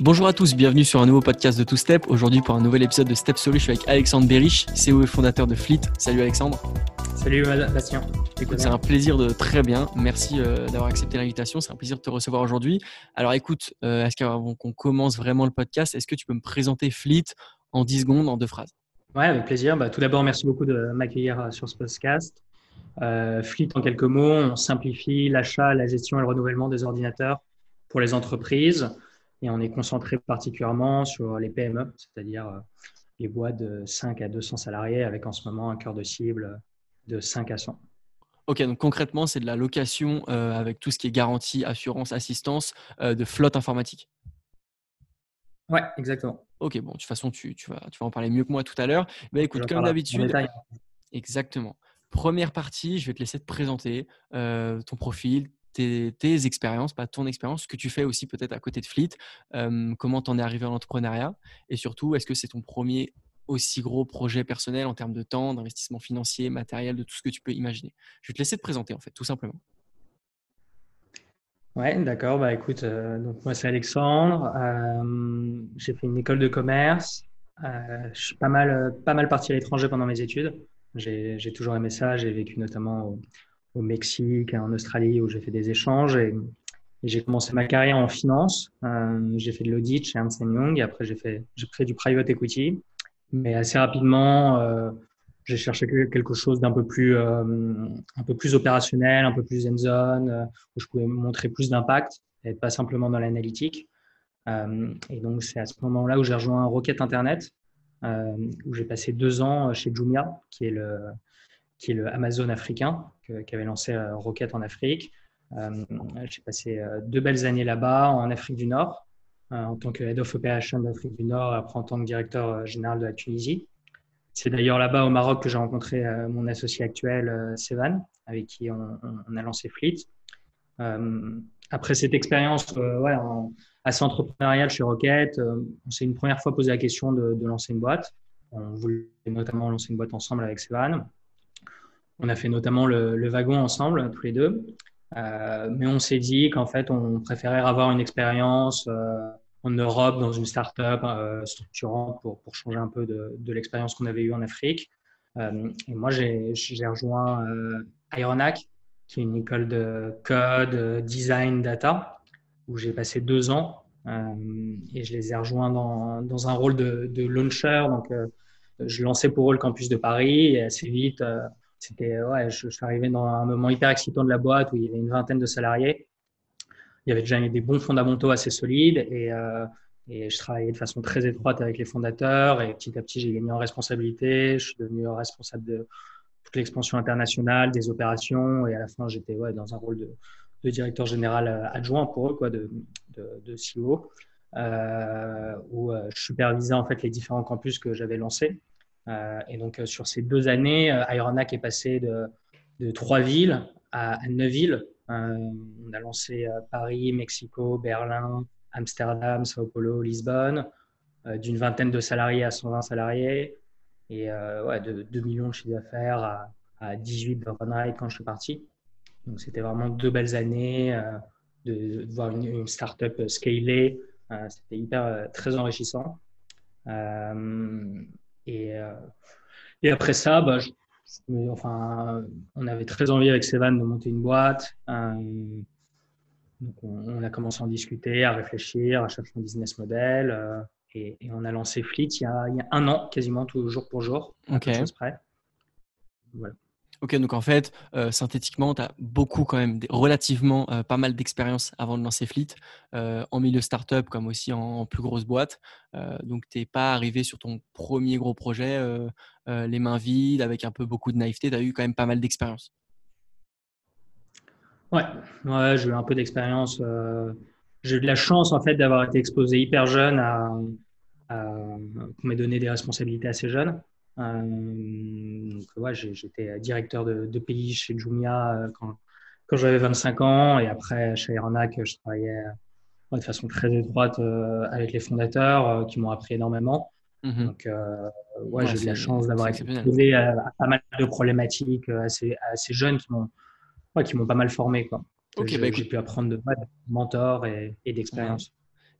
Bonjour à tous, bienvenue sur un nouveau podcast de Two Step. Aujourd'hui pour un nouvel épisode de Step Solution avec Alexandre Berich, CEO et fondateur de Fleet. Salut Alexandre. Salut Bastien. Écoute, c'est un plaisir de très bien. Merci euh, d'avoir accepté l'invitation. C'est un plaisir de te recevoir aujourd'hui. Alors écoute, euh, est-ce qu'avant qu'on commence vraiment le podcast, est-ce que tu peux me présenter Fleet en 10 secondes, en deux phrases? Ouais, avec plaisir. Bah, tout d'abord, merci beaucoup de m'accueillir euh, sur ce podcast. Fleet, en quelques mots, on simplifie l'achat, la gestion et le renouvellement des ordinateurs pour les entreprises. Et on est concentré particulièrement sur les PME, c'est-à-dire les boîtes de 5 à 200 salariés, avec en ce moment un cœur de cible de 5 à 100. Ok, donc concrètement, c'est de la location euh, avec tout ce qui est garantie, assurance, assistance euh, de flotte informatique? Ouais, exactement. Ok, bon, de toute façon, tu, vas, tu vas en parler mieux que moi tout à l'heure. Mais bah, écoute, comme d'habitude. Exactement. Première partie, je vais te laisser te présenter euh, ton profil, tes, expériences, pas ton expérience, ce que tu fais aussi peut-être à côté de Fleet, comment tu en es arrivé en entrepreneuriat et surtout, est-ce que c'est ton premier aussi gros projet personnel en termes de temps, d'investissement financier, matériel, de tout ce que tu peux imaginer? Je vais te laisser te présenter en fait, tout simplement. Ouais, d'accord. Bah écoute, euh, donc moi c'est Alexandre. J'ai fait une école de commerce. Euh, je suis pas mal, pas mal parti à l'étranger pendant mes études. J'ai toujours aimé ça. J'ai vécu notamment au, Mexique, en Australie où j'ai fait des échanges et, j'ai commencé ma carrière en finance. j'ai fait de l'audit chez Ernst Young. Et après j'ai fait, j'ai fait du private equity. Mais assez rapidement, euh, j'ai cherché quelque chose d'un peu plus, euh, un peu plus opérationnel, un peu plus en zone, euh, où je pouvais montrer plus d'impact et pas simplement dans l'analytique. et donc, c'est à ce moment-là où j'ai rejoint Rocket Internet, où j'ai passé deux ans chez Jumia, qui est le, qui est le Amazon africain, qui avait lancé Rocket en Afrique. j'ai passé deux belles années là-bas, en Afrique du Nord. Euh, en tant que Head of Operation d'Afrique du Nord, après en tant que directeur euh, général de la Tunisie. C'est d'ailleurs là-bas au Maroc que j'ai rencontré euh, mon associé actuel, Sevan, avec qui on, a lancé Fleet. après cette expérience assez entrepreneuriale chez Rocket, on s'est une première fois posé la question de, lancer une boîte. On voulait notamment lancer une boîte ensemble avec Sevan. On a fait notamment le, wagon ensemble, tous les deux. Euh, mais on s'est dit qu'en fait, on préférait avoir une expérience euh, en Europe dans une start-up euh, structurante pour, pour, changer un peu de, l'expérience qu'on avait eue en Afrique. et moi, j'ai rejoint Ironac, qui est une école de code, design, data, où j'ai passé deux ans et je les ai rejoints dans, dans un rôle de, de launcher. Donc, je lançais pour eux le campus de Paris et assez vite, c'était, ouais, je, suis arrivé dans un moment hyper excitant de la boîte où il y avait une vingtaine de salariés. Il y avait déjà des bons fondamentaux assez solides et, euh, et je travaillais de façon très étroite avec les fondateurs et petit à petit, j'ai gagné en responsabilité. Je suis devenu responsable de toute l'expansion internationale, des opérations et à la fin, j'étais ouais, dans un rôle de, de, directeur général euh, adjoint pour eux, quoi, de, de, de CEO, euh, où je supervisais en fait les différents campus que j'avais lancés. Euh, et donc, euh, sur ces deux années, euh, Ironac est passé de, trois villes à, neuf villes. on a lancé Paris, Mexico, Berlin, Amsterdam, Sao Paulo, Lisbonne, d'une vingtaine de salariés à 120 salariés, et de 2 millions de chiffre d'affaires à, à, 18 de run quand je suis parti. Donc, c'était vraiment deux belles années de, voir une, une start-up scalée. c'était hyper très enrichissant. Et, euh, et après ça, bah, enfin, on avait très envie avec Sevan de monter une boîte. Euh, donc on, a commencé à en discuter, à réfléchir, à chercher un business model. Euh, et, on a lancé Fleet il y a, il y a un an, quasiment tout jour pour jour. Ok. Près. Voilà. Ok, donc en fait, euh, synthétiquement, tu as beaucoup quand même, relativement euh, pas mal d'expérience avant de lancer Fleet, euh, en milieu startup comme aussi en, plus grosse boîte. donc, tu n'es pas arrivé sur ton premier gros projet les mains vides, avec un peu beaucoup de naïveté. Tu as eu quand même pas mal d'expérience. Ouais, ouais j'ai eu un peu d'expérience. j'ai eu de la chance en fait d'avoir été exposé hyper jeune à, à qu'on m'ait donné des responsabilités assez jeunes. Euh, donc, ouais, j'étais directeur de, de, pays chez Jumia euh, quand, quand j'avais 25 ans. Et après, chez Aeronac, je travaillais de façon très étroite euh, avec les fondateurs qui m'ont appris énormément. Mhm. Donc, ouais, j'ai eu la chance d'avoir exposé à, pas mal de problématiques assez, assez jeunes qui m'ont ouais, qui m'ont pas mal formé. Quoi. Okay, bah, j'ai pu apprendre de, mentors et, et d'expérience.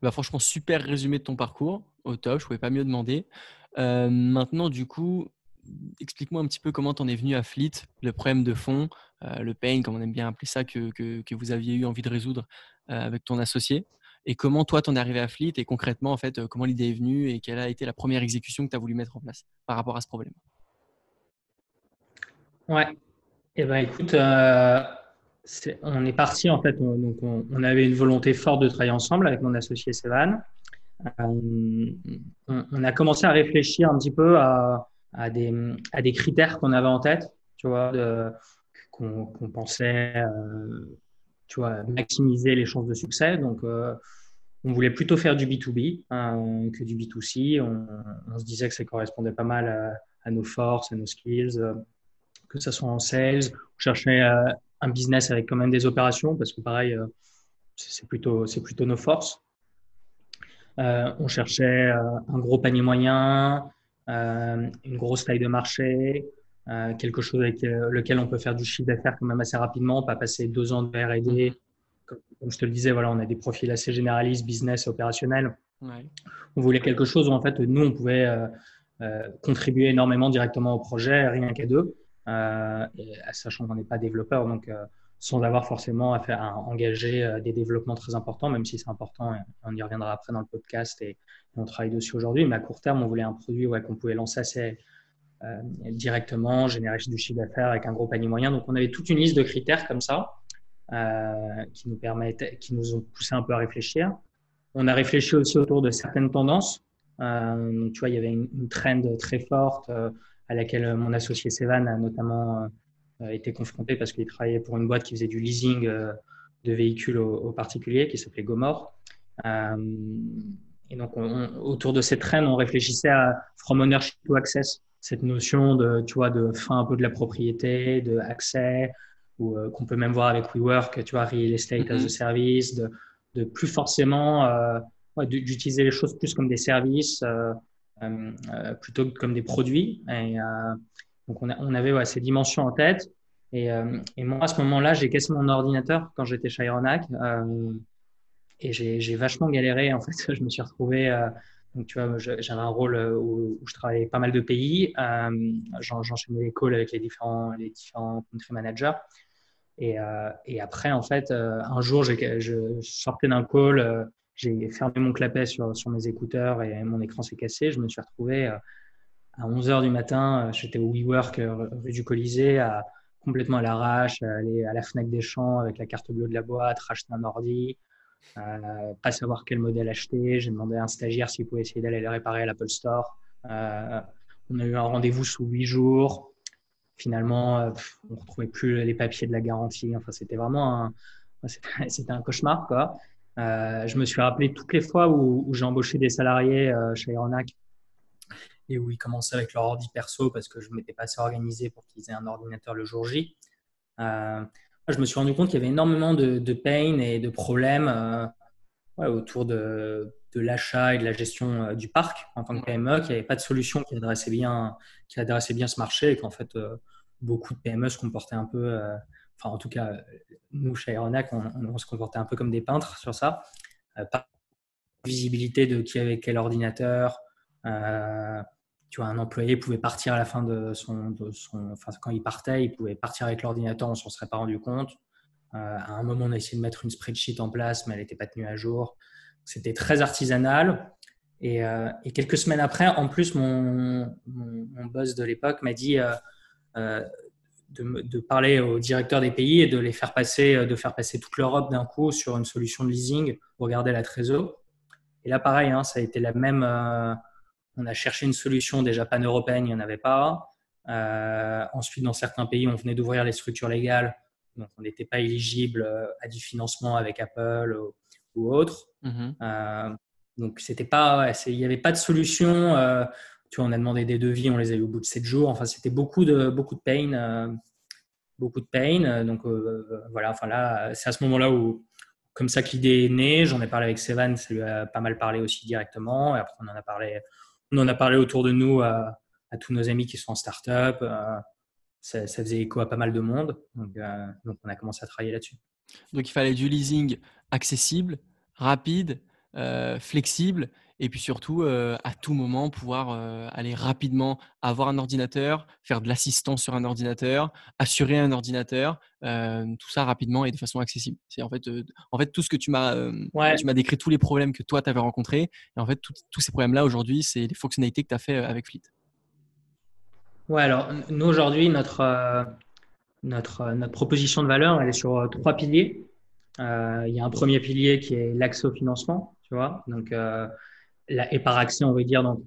Bah, franchement, super résumé de ton parcours. Au top, je ne pouvais pas mieux demander. Euh, maintenant, du coup, explique-moi un petit peu comment tu en es venu à Fleet, le problème de fond, euh, le pain, comme on aime bien appeler ça, que, que, vous aviez eu envie de résoudre euh, avec ton associé. Et comment toi, t'en es arrivé à Fleet et concrètement, en fait, comment l'idée est venue et quelle a été la première exécution que tu as voulu mettre en place par rapport à ce problème? Ouais. Eh ben, écoute, on est parti en fait. On, donc on, avait une volonté forte de travailler ensemble avec mon associé Sevan. Euh, on, a commencé à réfléchir un petit peu à, des, critères qu'on avait en tête, tu vois, qu'on pensait, euh, tu vois, maximiser les chances de succès. Donc, euh, on voulait plutôt faire du B2B hein, que du B2C. On, se disait que ça correspondait pas mal à, nos forces, à nos skills, que ce soit en sales. On cherchait un business avec quand même des opérations, parce que pareil, c'est plutôt nos forces. Euh, on cherchait euh, un gros panier moyen, euh, une grosse taille de marché, quelque chose avec lequel on peut faire du chiffre d'affaires quand même assez rapidement, pas passer deux ans de R&D. Comme, je te le disais, voilà, on a des profils assez généralistes, business et opérationnels. On voulait quelque chose où en fait nous on pouvait contribuer énormément directement au projet, rien qu'à deux, sachant qu'on n'est pas développeur, donc sans avoir forcément à, engager euh, des développements très importants, même si c'est important, on y reviendra après dans le podcast et, on travaille dessus aujourd'hui. Mais à court terme, on voulait un produit ouais, qu'on pouvait lancer assez euh, directement, générer du chiffre d'affaires avec un gros panier moyen. Donc on avait toute une liste de critères comme ça euh, qui, nous permettent, qui nous ont poussé un peu à réfléchir. On a réfléchi aussi autour de certaines tendances. tu vois, il y avait une, une trend très forte à laquelle mon associé Sevan a notamment été confronté parce qu'il travaillait pour une boîte qui faisait du leasing euh, de véhicules aux, particuliers qui s'appelait Gomor. Euh, et donc, autour de cette traîne, on réfléchissait à From Ownership to Access, cette notion de, tu vois, de fin un peu de la propriété, de accès, ou euh, qu'on peut même voir avec WeWork, tu vois, Real Estate as a mm-hmm. Service, de, de plus forcément d'utiliser les choses plus comme des services plutôt que comme des produits. Et, donc, on, avait ces dimensions en tête. Et, euh, et moi, à ce moment-là, j'ai cassé mon ordinateur quand j'étais chez Aeronac. Euh, et j'ai vachement galéré. En fait, je me suis retrouvé. Euh, donc, tu vois, j'avais un rôle où, où, je travaillais pas mal de pays. J'enchaînais les calls avec les différents, les différents country managers. Et, et, après, en fait, un jour, je sortais d'un call, j'ai fermé mon clapet sur, sur, mes écouteurs et mon écran s'est cassé. Je me suis retrouvé à 11 h du matin, euh, j'étais au WeWork euh, rue du Colisée, à, complètement à l'arrache, aller à la Fnac des Champs avec la carte bleue de la boîte, racheter un ordi, euh, pas savoir quel modèle acheter. J'ai demandé à un stagiaire s'il pouvait essayer d'aller le réparer à l'Apple Store. Euh, on a eu un rendez-vous sous huit jours. Finalement, on ne retrouvait plus les papiers de la garantie. Enfin, c'était vraiment un, c'était un cauchemar. Quoi. Euh, je me suis rappelé toutes les fois où, où j'ai embauché des salariés chez Aeronac et où ils commençaient avec leur ordi perso parce que je ne m'étais pas assez organisé pour qu'ils aient un ordinateur le jour J. Euh, je me suis rendu compte qu'il y avait énormément de, de pain et de problèmes euh, autour de, de l'achat et de la gestion euh, du parc en tant que PME, qu'il n'y avait pas de solution qui adressait bien, qui adressait bien ce marché et qu'en fait, beaucoup de PME se comportaient un peu, enfin en tout cas, nous chez Aeronac, on, on, se comportait un peu comme des peintres sur ça. pas visibilité de qui avait quel ordinateur, euh, tu vois, un employé pouvait partir à la fin de son, son enfin, quand il partait, il pouvait partir avec l'ordinateur, on s'en serait pas rendu compte. Euh, à un moment, on a essayé de mettre une spreadsheet en place, mais elle n'était pas tenue à jour. C'était très artisanal. Et, euh, quelques semaines après, en plus, mon, mon, boss de l'époque m'a dit de, de, parler aux directeurs des pays et de les faire passer, de faire passer toute l'Europe d'un coup sur une solution de leasing pour garder la trésor. Et là, pareil, hein, ça a été la même on a cherché une solution déjà pan-européenne, il n'y en avait pas. Euh, ensuite, dans certains pays, on venait d'ouvrir les structures légales, donc on n'était pas éligible euh, à du financement avec Apple ou, autre. Mm-hmm. Euh, donc c'était pas, il n'y avait pas de solution. tu vois, on a demandé des devis, on les a eu au bout de 7 jours. Enfin, c'était beaucoup de beaucoup de pain, beaucoup de pain. Donc voilà. Enfin là, c'est à ce moment-là où comme ça que l'idée est née. J'en ai parlé avec Sevan, ça lui a pas mal parlé aussi directement. Et après, on en a parlé on en a parlé autour de nous à, tous nos amis qui sont en start-up. Euh, ça, faisait écho à pas mal de monde. Euh, donc, on a commencé à travailler là-dessus. Donc, il fallait du leasing accessible, rapide, flexible et puis surtout à tout moment pouvoir aller rapidement avoir un ordinateur, faire de l'assistance sur un ordinateur, assurer un ordinateur, tout ça rapidement et de façon accessible. C'est en fait, en fait tout ce que tu m'as tu m'as décrit tous les problèmes que toi tu avais rencontrés et en fait tous ces problèmes là aujourd'hui c'est les fonctionnalités que tu as fait avec Fleet. Ouais, alors nous aujourd'hui notre notre notre proposition de valeur elle est sur trois piliers. il y a un premier pilier qui est l'accès au financement, tu vois. Donc et par accès, on va dire. Donc,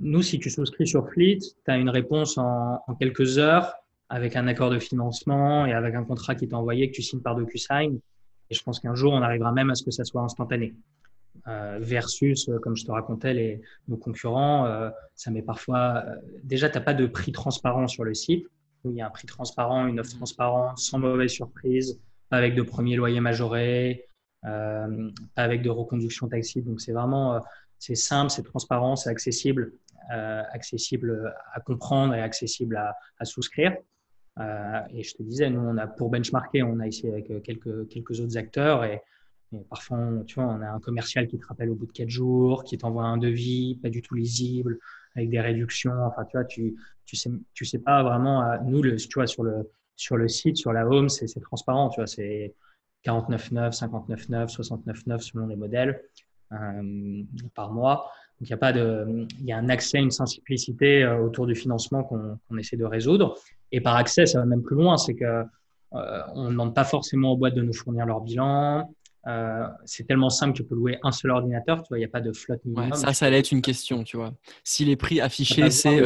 nous, si tu souscris sur Fleet, tu as une réponse en, quelques heures avec un accord de financement et avec un contrat qui t'est envoyé que tu signes par DocuSign. Et je pense qu'un jour, on arrivera même à ce que ça soit instantané. Euh, versus, euh, comme je te racontais, les, nos concurrents, euh, ça met parfois. Euh, déjà, tu n'as pas de prix transparent sur le site. il y a un prix transparent, une offre transparente, sans mauvaise surprise, avec de premiers loyers majorés, euh, avec de reconduction taxi. Donc, c'est vraiment c'est simple, c'est transparent, c'est accessible, euh, accessible à comprendre et accessible à, souscrire. Euh, et je te disais, nous, on a pour benchmarker, on a essayé avec euh, quelques, quelques autres acteurs et, parfois, on, tu vois, on a un commercial qui te rappelle au bout de quatre jours, qui t'envoie un devis, pas du tout lisible, avec des réductions. Enfin, tu vois, tu, tu sais, tu sais pas vraiment. Nous, le, tu vois, sur le, sur le site, sur la home, c'est transparent. Tu vois, c'est 49,9, 59,9, 69,9 selon les modèles. Euh, par mois. Donc, il y a pas de, il y a un accès, une simplicité euh, autour du financement qu'on essaie de résoudre. Et par accès, ça va même plus loin, c'est que euh, on ne demande pas forcément aux boîtes de nous fournir leur bilan. c'est tellement simple que tu peux louer un seul ordinateur, tu vois, il n'y a pas de flotte minimum. ça, ça allait être une question, tu vois. Si les prix affichés, c'est.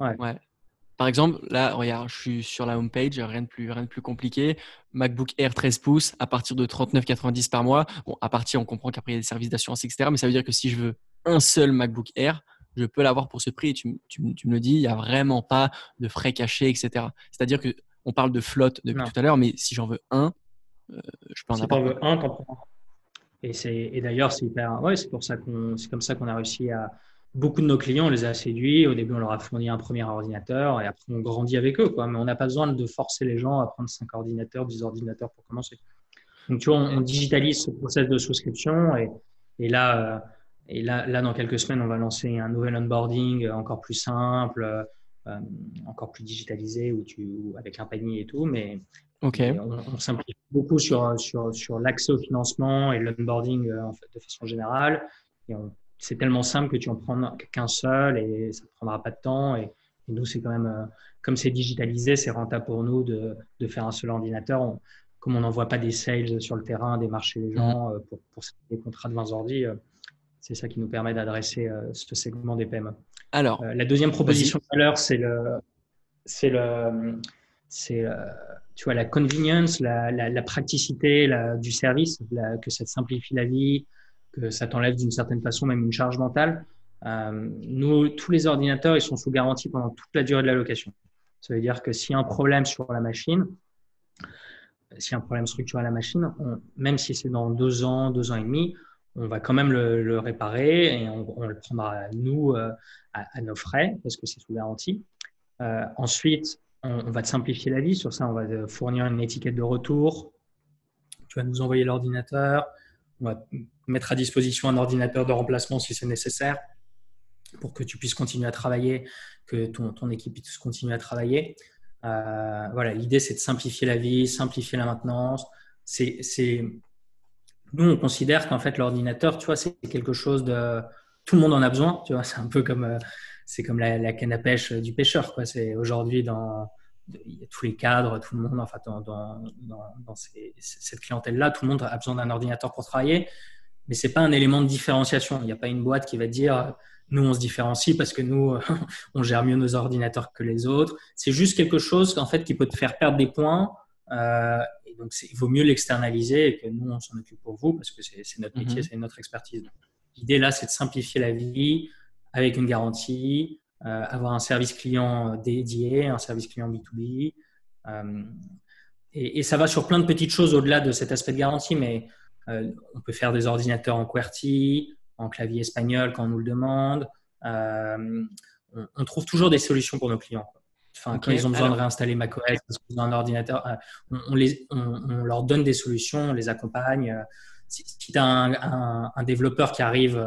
Ouais. ouais. Par exemple, là, regarde, je suis sur la homepage, rien de plus, rien de plus compliqué. MacBook Air 13 pouces à partir de 39,90 par mois. Bon, à partir, on comprend qu'après, il y a des services d'assurance, etc. Mais ça veut dire que si je veux un seul MacBook Air, je peux l'avoir pour ce prix. Et tu, tu, me le dis, il n'y a vraiment pas de frais cachés, etc. C'est-à-dire que on parle de flotte depuis tout à l'heure, mais si j'en veux un, euh, je peux en avoir. Si veux un, t'en prends. Et, et d'ailleurs, c'est hyper. Ouais, c'est pour ça qu'on, c'est comme ça qu'on a réussi à beaucoup de nos clients, on les a séduits. Au début, on leur a fourni un premier ordinateur et après, on grandit avec eux. Quoi. Mais on n'a pas besoin de forcer les gens à prendre 5 ordinateurs, 10 ordinateurs pour commencer. Donc, tu vois, on, digitalise ce process de souscription et, et là, euh, et là, là, dans quelques semaines, on va lancer un nouvel onboarding encore plus simple, euh, encore plus digitalisé, où tu, avec un panier et tout. Mais okay. on, on, simplifie beaucoup sur, sur, sur l'accès au financement et l'onboarding euh, en fait, de façon générale. Et on c'est tellement simple que tu en prends qu'un seul et ça ne prendra pas de temps. Et, nous, c'est quand même, euh, comme c'est digitalisé, c'est rentable pour nous de, de, faire un seul ordinateur. comme on n'envoie pas des sales sur le terrain, démarcher les gens mmh. euh, pour, pour des contrats de 20 ordi, euh, c'est ça qui nous permet d'adresser ce segment des PME. Alors, la deuxième proposition de valeur, c'est le, c'est le, c'est, tu vois, la convenience, la, la, la praticité la, du service, que ça te simplifie la vie, que ça t'enlève d'une certaine façon même une charge mentale. Euh, nous, tous les ordinateurs, ils sont sous garantie pendant toute la durée de la location. Ça veut dire que s'il y a un problème sur la machine, s'il y a un problème structurel à la machine, même si c'est dans deux ans, deux ans et demi, on va quand même le, réparer et on, le prendra nous euh, à, nos frais parce que c'est sous garantie. Euh, ensuite, on, on, va te simplifier la vie. Sur ça, on va te fournir une étiquette de retour. Tu vas nous envoyer l'ordinateur. On va mettre à disposition un ordinateur de remplacement si c'est nécessaire pour que tu puisses continuer à travailler, que ton, ton équipe puisse continuer à travailler. Euh, voilà, l'idée c'est de simplifier la vie, simplifier la maintenance. C'est, nous on considère qu'en fait l'ordinateur, tu vois, c'est quelque chose de tout le monde en a besoin. Tu vois, c'est un peu comme euh, c'est comme la, canne à pêche du pêcheur. Quoi. C'est aujourd'hui dans il y a tous les cadres, tout le monde, enfin dans, dans, dans, cette clientèle-là, tout le monde a besoin d'un ordinateur pour travailler mais c'est pas un élément de différenciation. Il n'y a pas une boîte qui va dire nous on se différencie parce que nous on gère mieux nos ordinateurs que les autres. C'est juste quelque chose en fait qui peut te faire perdre des points. Euh, et donc il vaut mieux l'externaliser et que nous on s'en occupe pour vous parce que c'est notre métier, mhm. c'est notre expertise. L'idée là c'est de simplifier la vie avec une garantie, euh, avoir un service client dédié, un service client B2B. Euh, et, et, ça va sur plein de petites choses au-delà de cet aspect de garantie, mais on peut faire des ordinateurs en QWERTY, en clavier espagnol quand on nous le demande. Euh, on, trouve toujours des solutions pour nos clients. Enfin, quand ils ont besoin de réinstaller macOS parce qu'ils ont un ordinateur, euh, on, les, on, leur donne des solutions, on les accompagne. si, tu as un, développeur qui arrive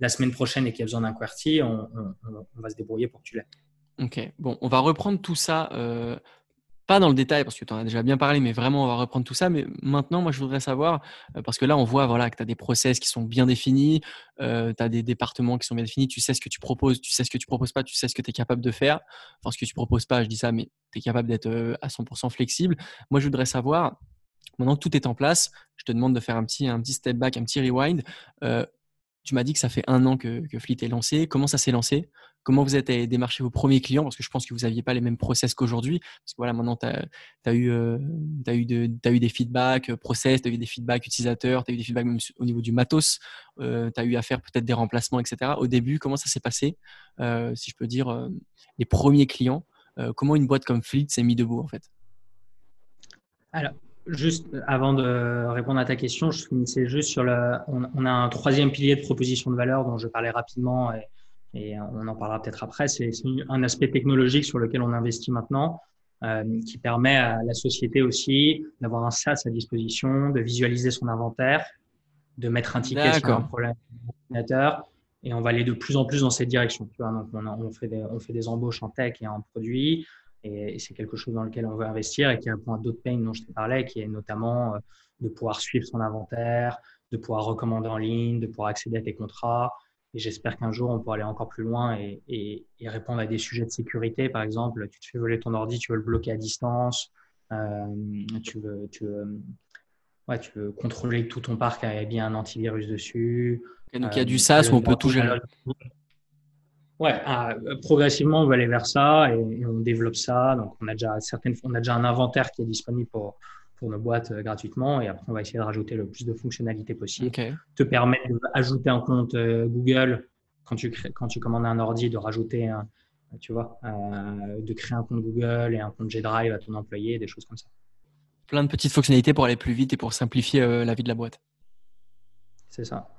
la semaine prochaine et qui a besoin d'un QWERTY, on, va se débrouiller pour que tu l'aies. Ok, bon, on va reprendre tout ça pas dans le détail parce que tu en as déjà bien parlé, mais vraiment, on va reprendre tout ça. Mais maintenant, moi, je voudrais savoir, euh, parce que là, on voit voilà, que tu as des process qui sont bien définis, euh, tu as des départements qui sont bien définis, tu sais ce que tu proposes, tu sais ce que tu proposes pas, tu sais ce que tu es capable de faire. Enfin, ce que tu proposes pas, je dis ça, mais tu es capable d'être euh, à 100% flexible. Moi, je voudrais savoir, maintenant que tout est en place, je te demande de faire un petit, un step back, un petit rewind. tu m'as dit que ça fait un an que, que Fleet est lancé. Comment ça s'est lancé? Comment vous êtes allé démarcher vos premiers clients? Parce que je pense que vous n'aviez pas les mêmes process qu'aujourd'hui. Parce que voilà, maintenant, tu as, eu, euh, eu, eu des feedbacks euh, process, tu as eu des feedbacks utilisateurs, tu as eu des feedbacks au niveau du matos, euh, tu as eu à faire peut-être des remplacements, etc. Au début, comment ça s'est passé Si je peux dire, les premiers clients, comment une boîte comme Fleet s'est mise debout en fait? Alors, Juste avant de répondre à ta question, je finissais juste sur le. On, a un troisième pilier de proposition de valeur dont je parlais rapidement et on en parlera peut-être après, c'est un aspect technologique sur lequel on investit maintenant, euh, qui permet à la société aussi d'avoir un SaaS à disposition, de visualiser son inventaire, de mettre un ticket sur un problème d'ordinateur. Et on va aller de plus en plus dans cette direction. Tu vois, donc on, fait des, on fait des embauches en tech et en produit, et, c'est quelque chose dans lequel on veut investir et qui répond à d'autres pains dont je te parlais, qui est notamment euh, de pouvoir suivre son inventaire, de pouvoir recommander en ligne, de pouvoir accéder à tes contrats, et j'espère qu'un jour, on pourra aller encore plus loin et, répondre à des sujets de sécurité. Par exemple, tu te fais voler ton ordi, tu veux le bloquer à distance, euh, tu, veux, tu, ouais, tu, veux, contrôler tout ton parc avec bien un antivirus dessus. donc il y a du euh, SaaS où on peut tout gérer. Ouais, ah, progressivement, on va aller vers ça et, on développe ça. Donc, on a déjà certaines, on a déjà un inventaire qui est disponible pour, pour nos boîtes euh, gratuitement. Et après, on va essayer de rajouter le plus de fonctionnalités possible. Te permettre d'ajouter un compte euh, Google quand tu, crées, quand tu commandes un ordi, de rajouter un, tu vois, euh, de créer un compte Google et un compte G-Drive à ton employé, des choses comme ça. Plein de petites fonctionnalités pour aller plus vite et pour simplifier la vie de la boîte. C'est ça.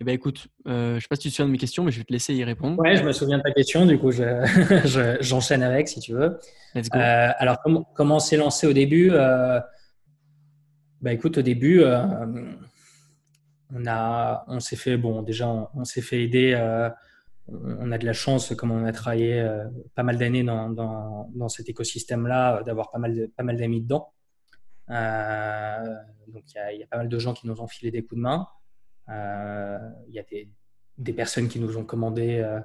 Eh ben, écoute, je ne sais pas si tu te souviens de mes questions, mais je vais te laisser y répondre. Ouais, je me souviens de ta question, du coup, j'enchaîne avec si tu veux. Let's go. Euh, alors, comment, s'est lancé au début euh, bah, Écoute, au début, euh, on, a, on s'est fait, bon, déjà, on, s'est fait aider. on a de la chance, comme on a travaillé pas mal d'années dans, dans, dans, cet écosystème-là, d'avoir pas mal, pas mal d'amis dedans. donc, il y, y, a pas mal de gens qui nous ont filé des coups de main. Euh, il y a des, personnes qui nous ont commandé, euh,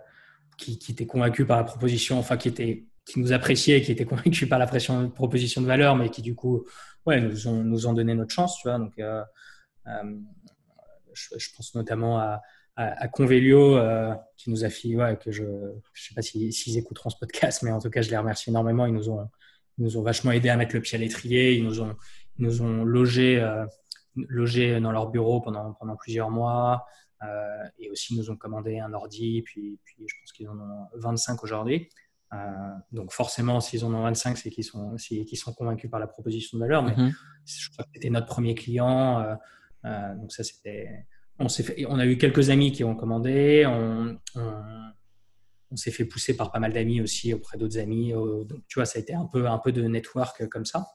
qui, étaient convaincues par la proposition, enfin qui étaient qui nous appréciaient, qui étaient convaincus par la proposition de valeur, mais qui du coup, ouais, nous ont, nous ont donné notre chance, tu vois. Donc, euh, je, pense notamment à, à, qui nous a fait, ouais, que je, je sais pas s'ils si, écouteront ce podcast, mais en tout cas, je les remercie énormément. Ils nous ont, ils nous ont vachement aidé à mettre le pied à l'étrier. Ils nous ont, ils nous ont logé logés dans leur bureau pendant, pendant plusieurs mois. Euh, et aussi, nous ont commandé un ordi, puis, puis je pense qu'ils en ont 25 aujourd'hui. Euh, donc forcément, s'ils en ont 25, c'est qu'ils sont, qu'ils sont convaincus par la proposition de valeur. Mais mhm. je crois que c'était notre premier client. Euh, donc ça, c'était... On, s'est fait, on a eu quelques amis qui ont commandé. On, on, s'est fait pousser par pas mal d'amis aussi auprès d'autres amis. Donc, tu vois, ça a été un peu, un peu de network comme ça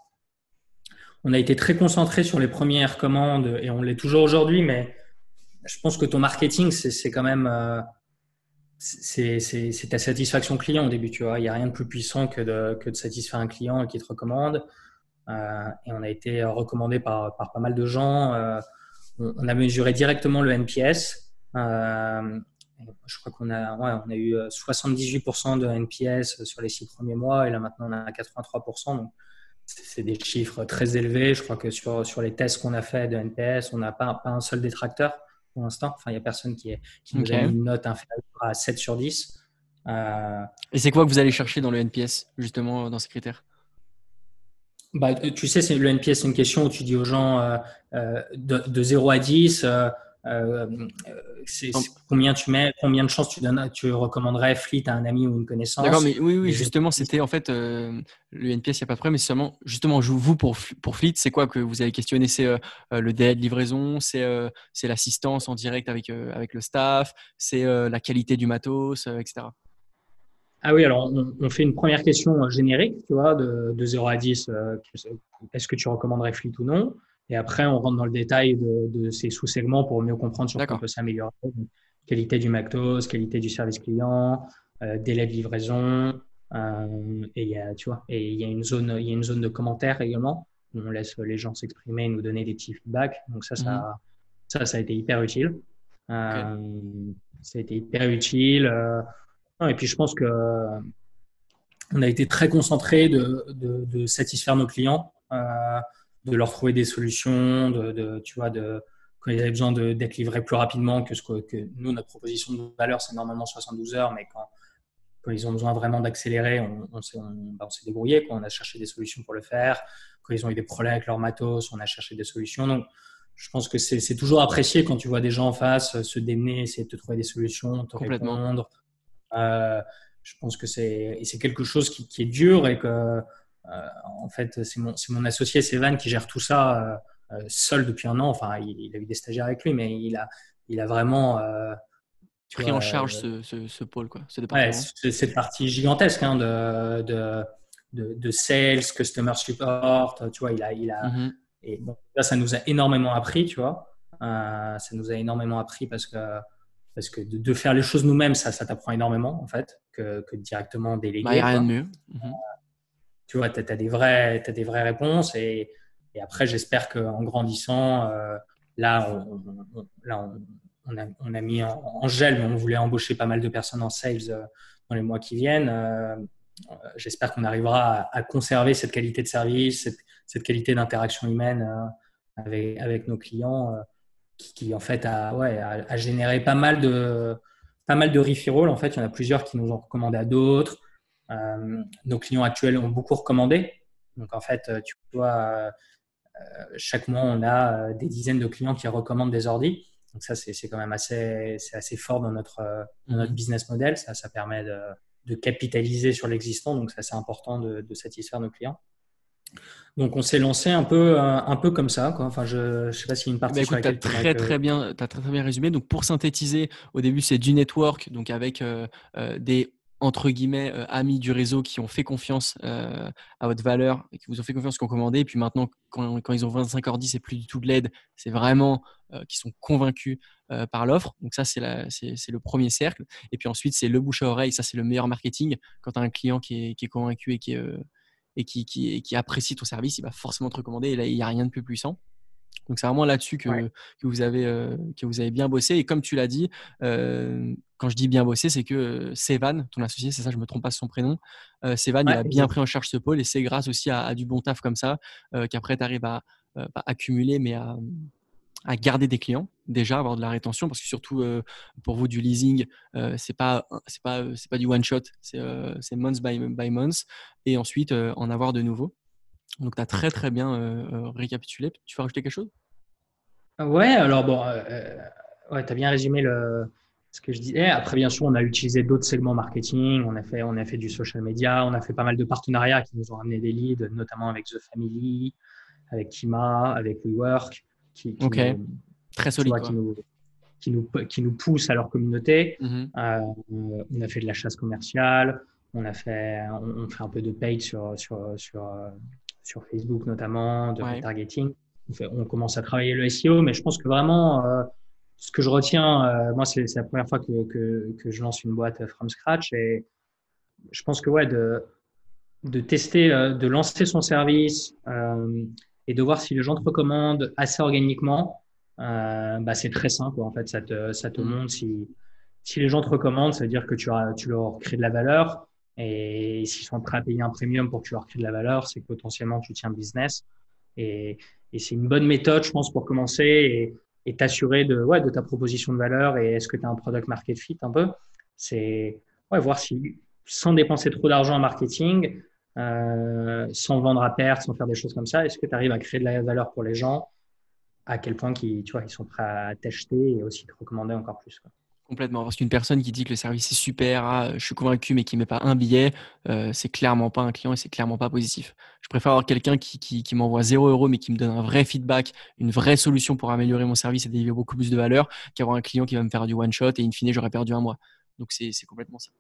on a été très concentré sur les premières commandes et on l'est toujours aujourd'hui, mais je pense que ton marketing, c'est quand même euh, c'est ta satisfaction client au début. Tu vois, il n'y a rien de plus puissant que de, satisfaire un client qui te recommande. Euh, et on a été recommandé par, par pas mal de gens. Euh, on, a mesuré directement le NPS. je crois qu'on a, ouais, on a eu 78% de NPS sur les six premiers mois et là maintenant on a 83%. Donc, c'est des chiffres très élevés. Je crois que sur, sur les tests qu'on a fait de NPS, on n'a pas, pas un seul détracteur pour l'instant. Enfin, il n'y a personne qui, est, qui nous a une note inférieure à 7 sur 10. Euh, Et c'est quoi que vous allez chercher dans le NPS, justement, dans ces critères? Bah, Tu sais, le NPS, c'est une question où tu dis aux gens euh, euh, de, de, 0 à 10, euh, c'est, combien tu mets, combien de chances tu donnes, tu recommanderais Fleet à un ami ou une connaissance? D'accord, mais oui, oui, justement, c'était en fait euh, le NPS, il n'y a pas de près, mais seulement, justement, vous pour pour Fleet, c'est quoi que vous avez questionné? C'est euh, le délai de livraison, c'est c'est l'assistance en direct avec avec le staff, c'est la qualité du matos, etc. Ah oui, alors on, fait une première question générique, tu vois, de, de 0 à 10, est-ce que tu recommanderais Fleet ou non? Et après, on rentre dans le détail de, ces sous-segments pour mieux comprendre sur quoi on peut s'améliorer. Qualité du Mactos, qualité du service client, délai de livraison. et il y a, tu vois, et il y a une zone, il y a une zone de commentaires également où on laisse les gens s'exprimer, nous donner des petits feedbacks. Donc ça, ça, mhm. ça, ça a été hyper utile. Euh, ça a été hyper utile. Euh, et puis je pense que on a été très concentré de, de, satisfaire nos clients, euh, de leur trouver des solutions, de, tu vois, de, quand ils avaient besoin d'être livrés plus rapidement que ce que, nous, notre proposition de valeur, c'est normalement 72 heures, mais quand, quand ils ont besoin vraiment d'accélérer, on, on s'est bah, débrouillé, on a cherché des solutions pour le faire. Quand ils ont eu des problèmes avec leur matos, on a cherché des solutions. Donc, je pense que c'est toujours apprécié quand tu vois des gens en face se démener, essayer de te trouver des solutions, te répondre. Euh, je pense que c'est quelque chose qui, qui, est dur et que, en fait, c'est mon, mon, associé Sévan qui gère tout ça seul depuis un an. Enfin, il, a eu des stagiaires avec lui, mais il a, il a vraiment pris en charge ce, ce, pôle, quoi, ce ouais, cette partie gigantesque hein, de, de, de, sales, customer support. Tu vois, il a, il a, mm-hmm. Et bon, là, ça nous a énormément appris, tu vois. Euh, ça nous a énormément appris parce que, parce que de, faire les choses nous-mêmes, ça, ça t'apprend énormément, en fait, que, que directement déléguer. Bah, il n'y a rien de mieux. Mhm. Tu vois, tu as, des vraies, réponses. Et, après, j'espère qu'en grandissant, euh, là, on, là on, a, mis en, gel, mais on voulait embaucher pas mal de personnes en sales euh, dans les mois qui viennent. j'espère qu'on arrivera à, conserver cette qualité de service, cette, qualité d'interaction humaine euh, avec, nos clients euh, qui, en fait a, ouais, a, généré pas mal de pas mal de. En fait, il y en a plusieurs qui nous ont recommandé à d'autres. Euh, nos clients actuels ont beaucoup recommandé. Donc en fait, tu vois, chaque mois, on a des dizaines de clients qui recommandent des ordis. Donc ça, c'est quand même assez, assez fort dans notre, dans notre business model. Ça, ça permet de, de capitaliser sur l'existant. Donc c'est assez important de, de, satisfaire nos clients. Donc on s'est lancé un peu, un peu comme ça. Quoi. Enfin, je ne sais pas s'il y a une partie. Bah, tu as très, très, bien, as très, très bien résumé. Donc pour synthétiser, au début c'est du network, donc avec euh, euh, des entre guillemets euh, amis du réseau qui ont fait confiance à votre valeur qui vous ont fait confiance, qui ont commandé. Et puis maintenant, quand, ils ont 25 ordi, c'est plus du tout de l'aide, c'est vraiment qui sont convaincus par l'offre. Donc ça, c'est le premier cercle. Et puis ensuite, c'est le bouche à oreille. Ça, c'est le meilleur marketing. Quand tu as un client qui est, convaincu et qui et qui, apprécie ton service, il va forcément te recommander. Et là, il n'y a rien de plus puissant. Donc, c'est vraiment là-dessus que, que, vous avez, euh, que vous avez bien bossé. Et comme tu l'as dit, euh, quand je dis bien bossé, c'est que euh, Sévan, ton associé, c'est ça, je ne me trompe pas sur son prénom, euh, Sévan, il a bien pris en charge ce pôle. Et c'est grâce aussi à, du bon taf comme ça qu'après, tu arrives à, pas accumuler, mais à, à garder des clients déjà avoir de la rétention parce que surtout euh, pour vous du leasing euh, c'est pas c'est pas c'est pas du one shot c'est euh, months by, by months et ensuite en avoir de nouveau donc tu as très très bien récapitulé. Tu veux rajouter quelque chose? Ouais alors bon ouais tu as bien résumé le ce que je disais. Après bien sûr on a utilisé d'autres segments marketing. On a fait on a fait du social media. On a fait pas mal de partenariats qui nous ont amené des leads notamment avec The Family avec Kima avec WeWork qui, très solide, qui, nous, qui, nous, qui, nous, poussent à leur communauté. Mm-hmm. Euh, on a fait de la chasse commerciale, on a fait, on, fait un peu de paid sur, sur, sur, euh, sur Facebook notamment, de retargeting. On, on, commence à travailler le SEO, mais je pense que vraiment, euh, ce que je retiens, moi, c'est la première fois que, que, que, je lance une boîte from scratch et je pense que ouais, de, de tester, de lancer son service, et de voir si les gens te recommandent assez organiquement, euh, bah, c'est très simple. En fait, ça te, ça te mm. montre si, si les gens te recommandent, ça veut dire que tu, as, tu leur crées de la valeur. Et s'ils sont prêts à payer un premium pour que tu leur crées de la valeur, c'est que potentiellement tu tiens business. Et, c'est une bonne méthode, je pense, pour commencer et, t'assurer de, ouais, de ta proposition de valeur et est-ce que tu as un product market fit un peu. C'est voir si, sans dépenser trop d'argent en marketing, euh, sans vendre à perte, sans faire des choses comme ça Est-ce que tu arrives à créer de la valeur pour les gens? À quel point ils, tu vois, ils sont prêts à t'acheter et aussi te recommander encore plus Complètement. Parce qu'une personne qui dit que le service est super, ah, je suis convaincu, mais qui ne met pas un billet, euh, c'est clairement pas un client et c'est clairement pas positif. Je préfère avoir quelqu'un qui, m'envoie 0 euros, mais qui me donne un vrai feedback, une vraie solution pour améliorer mon service et délivrer beaucoup plus de valeur, qu'avoir un client qui va me faire du one shot et in fine, j'aurais perdu un mois. Donc, c'est complètement ça.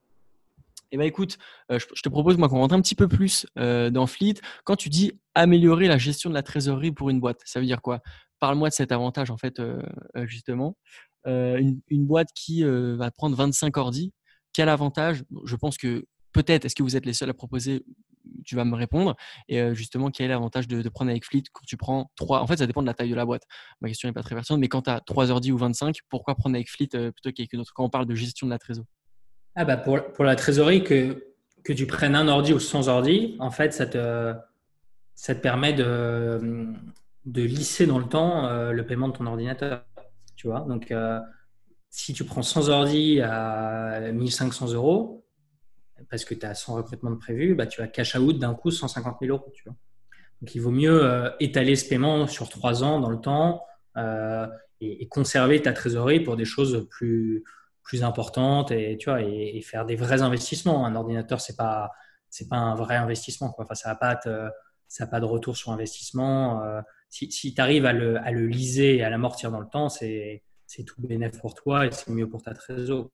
Eh ben écoute, je, te propose moi qu'on rentre un petit peu plus dans Fleet. Quand tu dis améliorer la gestion de la trésorerie pour une boîte, ça veut dire quoi? Parle-moi de cet avantage en fait justement. Une, une, boîte qui va prendre 25 ordi, quel avantage? Je pense que peut-être, est-ce que vous êtes les seuls à proposer tu vas me répondre. Et euh, justement, quel est l'avantage de, prendre avec Fleet quand tu prends 3 En fait, ça dépend de la taille de la boîte. Ma question n'est pas très pertinente, mais quand tu as 3 ordi ou 25, pourquoi prendre avec Fleet euh, plutôt qu'avec une autre? Quand on parle de gestion de la trésorerie ah bah pour, la trésorerie, que, tu prennes un ordi ou 100 ordi, en fait, ça te, ça te permet de, de lisser dans le temps euh, le paiement de ton ordinateur. Tu vois Donc, si tu prends 100 ordi à 1500 euros, parce que tu as 100 recrutements de prévus, bah, tu vas cash out d'un coup 150 000 euros. Tu vois. Donc, il vaut mieux euh, étaler ce paiement sur trois ans dans le temps euh, et, conserver ta trésorerie pour des choses plus, plus importantes et, tu vois, et, faire des vrais investissements. Un ordinateur, ce n'est pas, pas un vrai investissement. Quoi. Enfin, ça n'a pas, pas de retour sur investissement. Si, tu arrives à le, à le liser et à l'amortir dans le temps, c'est tout bénéfice pour toi et c'est mieux pour ta trésorerie.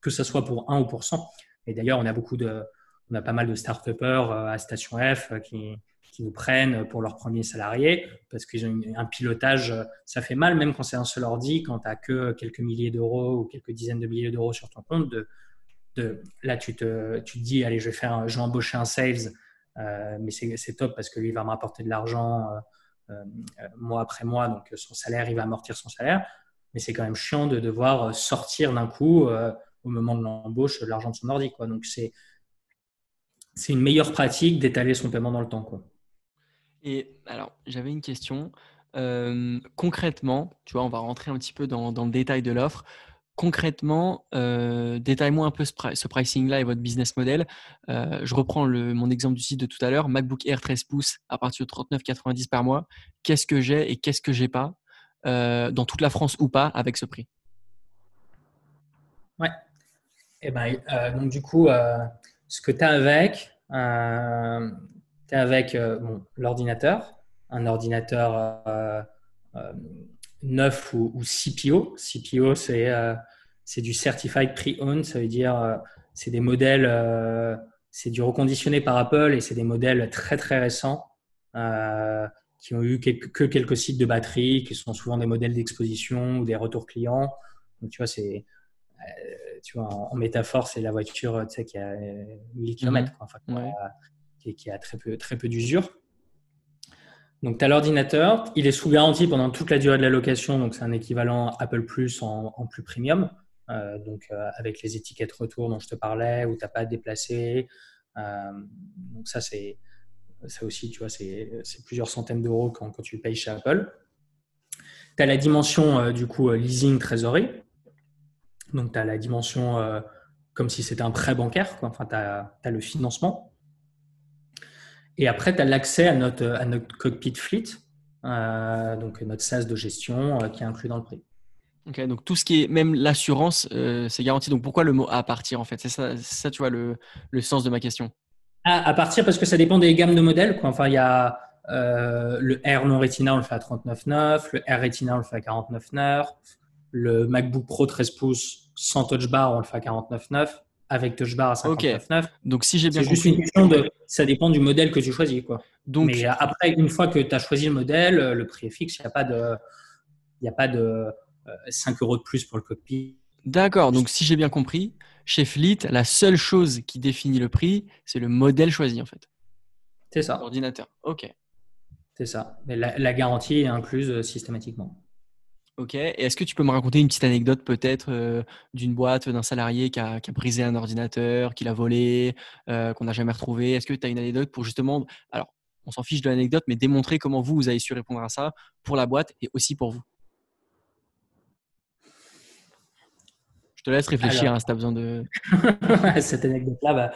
Que ce soit pour 1 ou pour 100. Et d'ailleurs, on a beaucoup de, on a pas mal de start-upers euh, à Station F euh, qui, qui nous prennent pour leurs premiers salariés parce qu'ils ont un pilotage. Euh, ça fait mal, même quand c'est un seul ordi, quand tu n'as que quelques milliers d'euros ou quelques dizaines de milliers d'euros sur ton compte. Là, tu te, tu dis, allez, je vais, faire, je vais embaucher un sales, mais c'est top parce que lui, il va me rapporter de l'argent mois après mois, donc son salaire, il va amortir son salaire. Mais c'est quand même chiant de devoir sortir d'un coup au moment de l'embauche l'argent de son ordi. Quoi. Donc, c'est, c'est une meilleure pratique d'étaler son paiement dans le temps. Quoi. Et alors, j'avais une question. Euh, concrètement, tu vois, on va rentrer un petit peu dans, dans le détail de l'offre. Concrètement, euh, détaille-moi un peu ce, pricing-là et votre business model. Euh, je reprends mon exemple du site de tout à l'heure, MacBook Air 13 pouces à partir de 39,90 par mois. Qu'est-ce que j'ai et qu'est-ce que j'ai pas dans toute la France ou pas avec ce prix? Ouais. Eh ben, euh, donc du coup, euh, ce que tu as avec, euh, tu avec l'ordinateur, un ordinateur neuf ou, ou, CPO. CPO, c'est du Certified Pre-Owned, ça veut dire c'est des modèles, c'est du reconditionné par Apple et c'est des modèles très très récents qui ont eu que quelques sites de batterie, qui sont souvent des modèles d'exposition ou des retours clients. Donc tu vois, c'est tu vois, en, métaphore, c'est la voiture tu sais, qui a 1000 km, qui, a, très peu, très peu d'usure. Donc, tu as l'ordinateur, il est sous garantie pendant toute la durée de la location, donc c'est un équivalent Apple Plus en, plus premium, euh, donc euh, avec les étiquettes retour dont je te parlais, où tu n'as pas à déplacer. Euh, donc, ça, c'est ça aussi, tu vois, c'est plusieurs centaines d'euros quand, tu payes chez Apple. Tu as la dimension du coup leasing trésorerie. Donc, tu as la dimension comme si c'était un prêt bancaire, enfin, tu as, le financement. Et après, tu as l'accès à notre, à notre cockpit fleet, euh, donc notre SaaS de gestion euh, qui est inclus dans le prix. Ok, donc tout ce qui est, même l'assurance, c'est garanti. Donc pourquoi le mot à partir en fait? C'est ça, ça, tu vois, le, le, sens de ma question. À, partir parce que ça dépend des gammes de modèles. Quoi. Enfin, il y a le R non Retina, on le fait à 39,9, le R Retina, on le fait à 49,9, le MacBook Pro 13 pouces sans touch bar, on le fait à 49,9. Avec touch bar à 59,9. Donc, si j'ai bien compris. C'est juste une question de. Ça dépend du modèle que tu choisis. Quoi. Donc, Mais après, une fois que tu as choisi le modèle, le prix est fixe. Il n'y a pas de, a pas de 5 euh, euros de plus pour le cockpit. D'accord. Donc, si j'ai bien compris, chez Fleet, la seule chose qui définit le prix, c'est le modèle choisi, en fait. C'est ça. L'ordinateur. OK. C'est ça. Mais la, la garantie est incluse euh, systématiquement. Ok. Et est-ce que tu peux me raconter une petite anecdote peut-être euh, d'une boîte, d'un salarié qui a, brisé un ordinateur, qui l'a volé, euh, qu'on n'a jamais retrouvé? Est-ce que tu as une anecdote pour justement, alors on s'en fiche de l'anecdote, mais démontrer comment vous, vous avez su répondre à ça pour la boîte et aussi pour vous? Je te laisse réfléchir hein, si tu as besoin de... Cette anecdote-là, bah,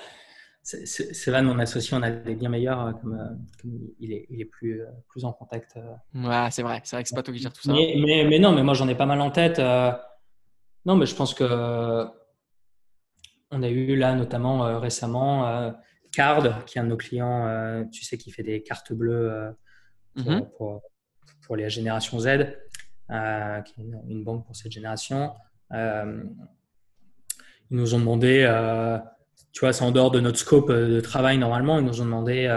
c'est vrai, mon associé, on a des bien meilleurs, euh, comme, euh, il, est, il est plus, euh, plus en contact. Ouais, c'est vrai, c'est vrai que c'est pas toi qui gère tout ça. Mais, mais, non, mais moi j'en ai pas mal en tête. Non, mais je pense que on a eu là notamment récemment Card, qui est un de nos clients, tu sais, qui fait des cartes bleues mm-hmm. pour, pour, les générations Z, qui est une, banque pour cette génération. ils nous ont demandé tu vois, c'est en dehors de notre scope de travail normalement. Ils nous ont demandé,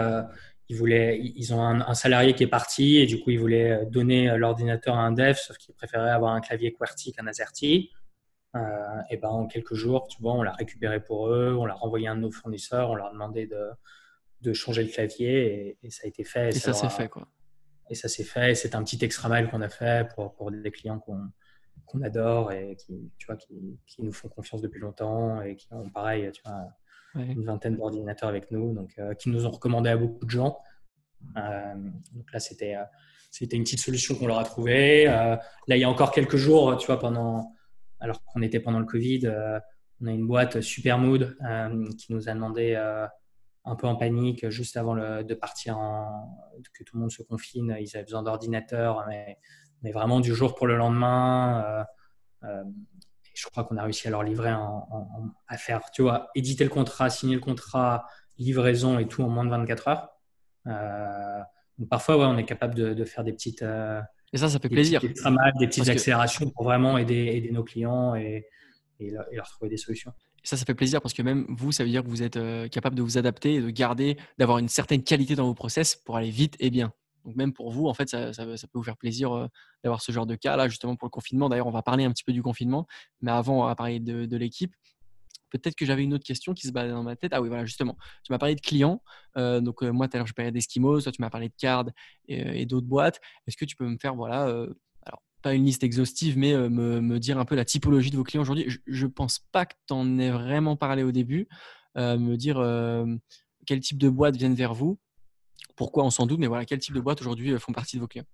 ils, voulaient, ils ont un, salarié qui est parti et du coup, ils voulaient donner l'ordinateur à un dev, sauf qu'ils préféraient avoir un clavier QWERTY qu'un AZERTY. et ben, en quelques jours, tu vois, on l'a récupéré pour eux, on l'a renvoyé à un de nos fournisseurs, on leur a demandé de, de changer le clavier et, ça a été fait. Et, ça, s'est fait, quoi. Et ça s'est fait. C'est un petit extra mile qu'on a fait pour, pour des clients qu'on qu'on adore et qui, tu vois, qui, qui, nous font confiance depuis longtemps et qui ont pareil, tu vois, une vingtaine d'ordinateurs avec nous, donc euh, qui nous ont recommandé à beaucoup de gens. Euh, donc là, c'était euh, c'était une petite solution qu'on leur a trouvée. là, il y a encore quelques jours, tu vois, pendant alors qu'on était pendant le Covid, on a une boîte Supermood qui nous a demandé un peu en panique juste avant de partir, que tout le monde se confine. Ils avaient besoin d'ordinateurs, mais, mais, vraiment du jour pour le lendemain. Je crois qu'on a réussi à leur livrer à faire, tu vois, éditer le contrat, signer le contrat, livraison et tout en moins de 24 heures. Euh, donc parfois, ouais, on est capable de, faire des petites. et ça, ça fait plaisir. des petites accélérations pour vraiment aider, aider nos clients et, et, leur trouver des solutions ça, ça fait plaisir parce que même vous, ça veut dire que vous êtes euh, capable de vous adapter et de garder, d'avoir une certaine qualité dans vos process pour aller vite et bien. Donc même pour vous, en fait, ça, peut vous faire plaisir d'avoir ce genre de cas là, justement pour le confinement. D'ailleurs, on va parler un petit peu du confinement, mais avant, on va parler de, l'équipe. Peut-être que j'avais une autre question qui se baladait dans ma tête. Ah oui, voilà, justement. Tu m'as parlé de clients. Donc, moi, tout à l'heure, je parlais d'Eskimos. Toi, tu m'as parlé de Card et, d'autres boîtes. Est-ce que tu peux me faire, voilà, pas une liste exhaustive, mais me, dire un peu la typologie de vos clients aujourd'hui? Je ne pense pas que tu en aies vraiment parlé au début. Me dire quel type de boîtes viennent vers vous. Pourquoi, on s'en doute, mais voilà, quel type de boîtes aujourd'hui font partie de vos clients?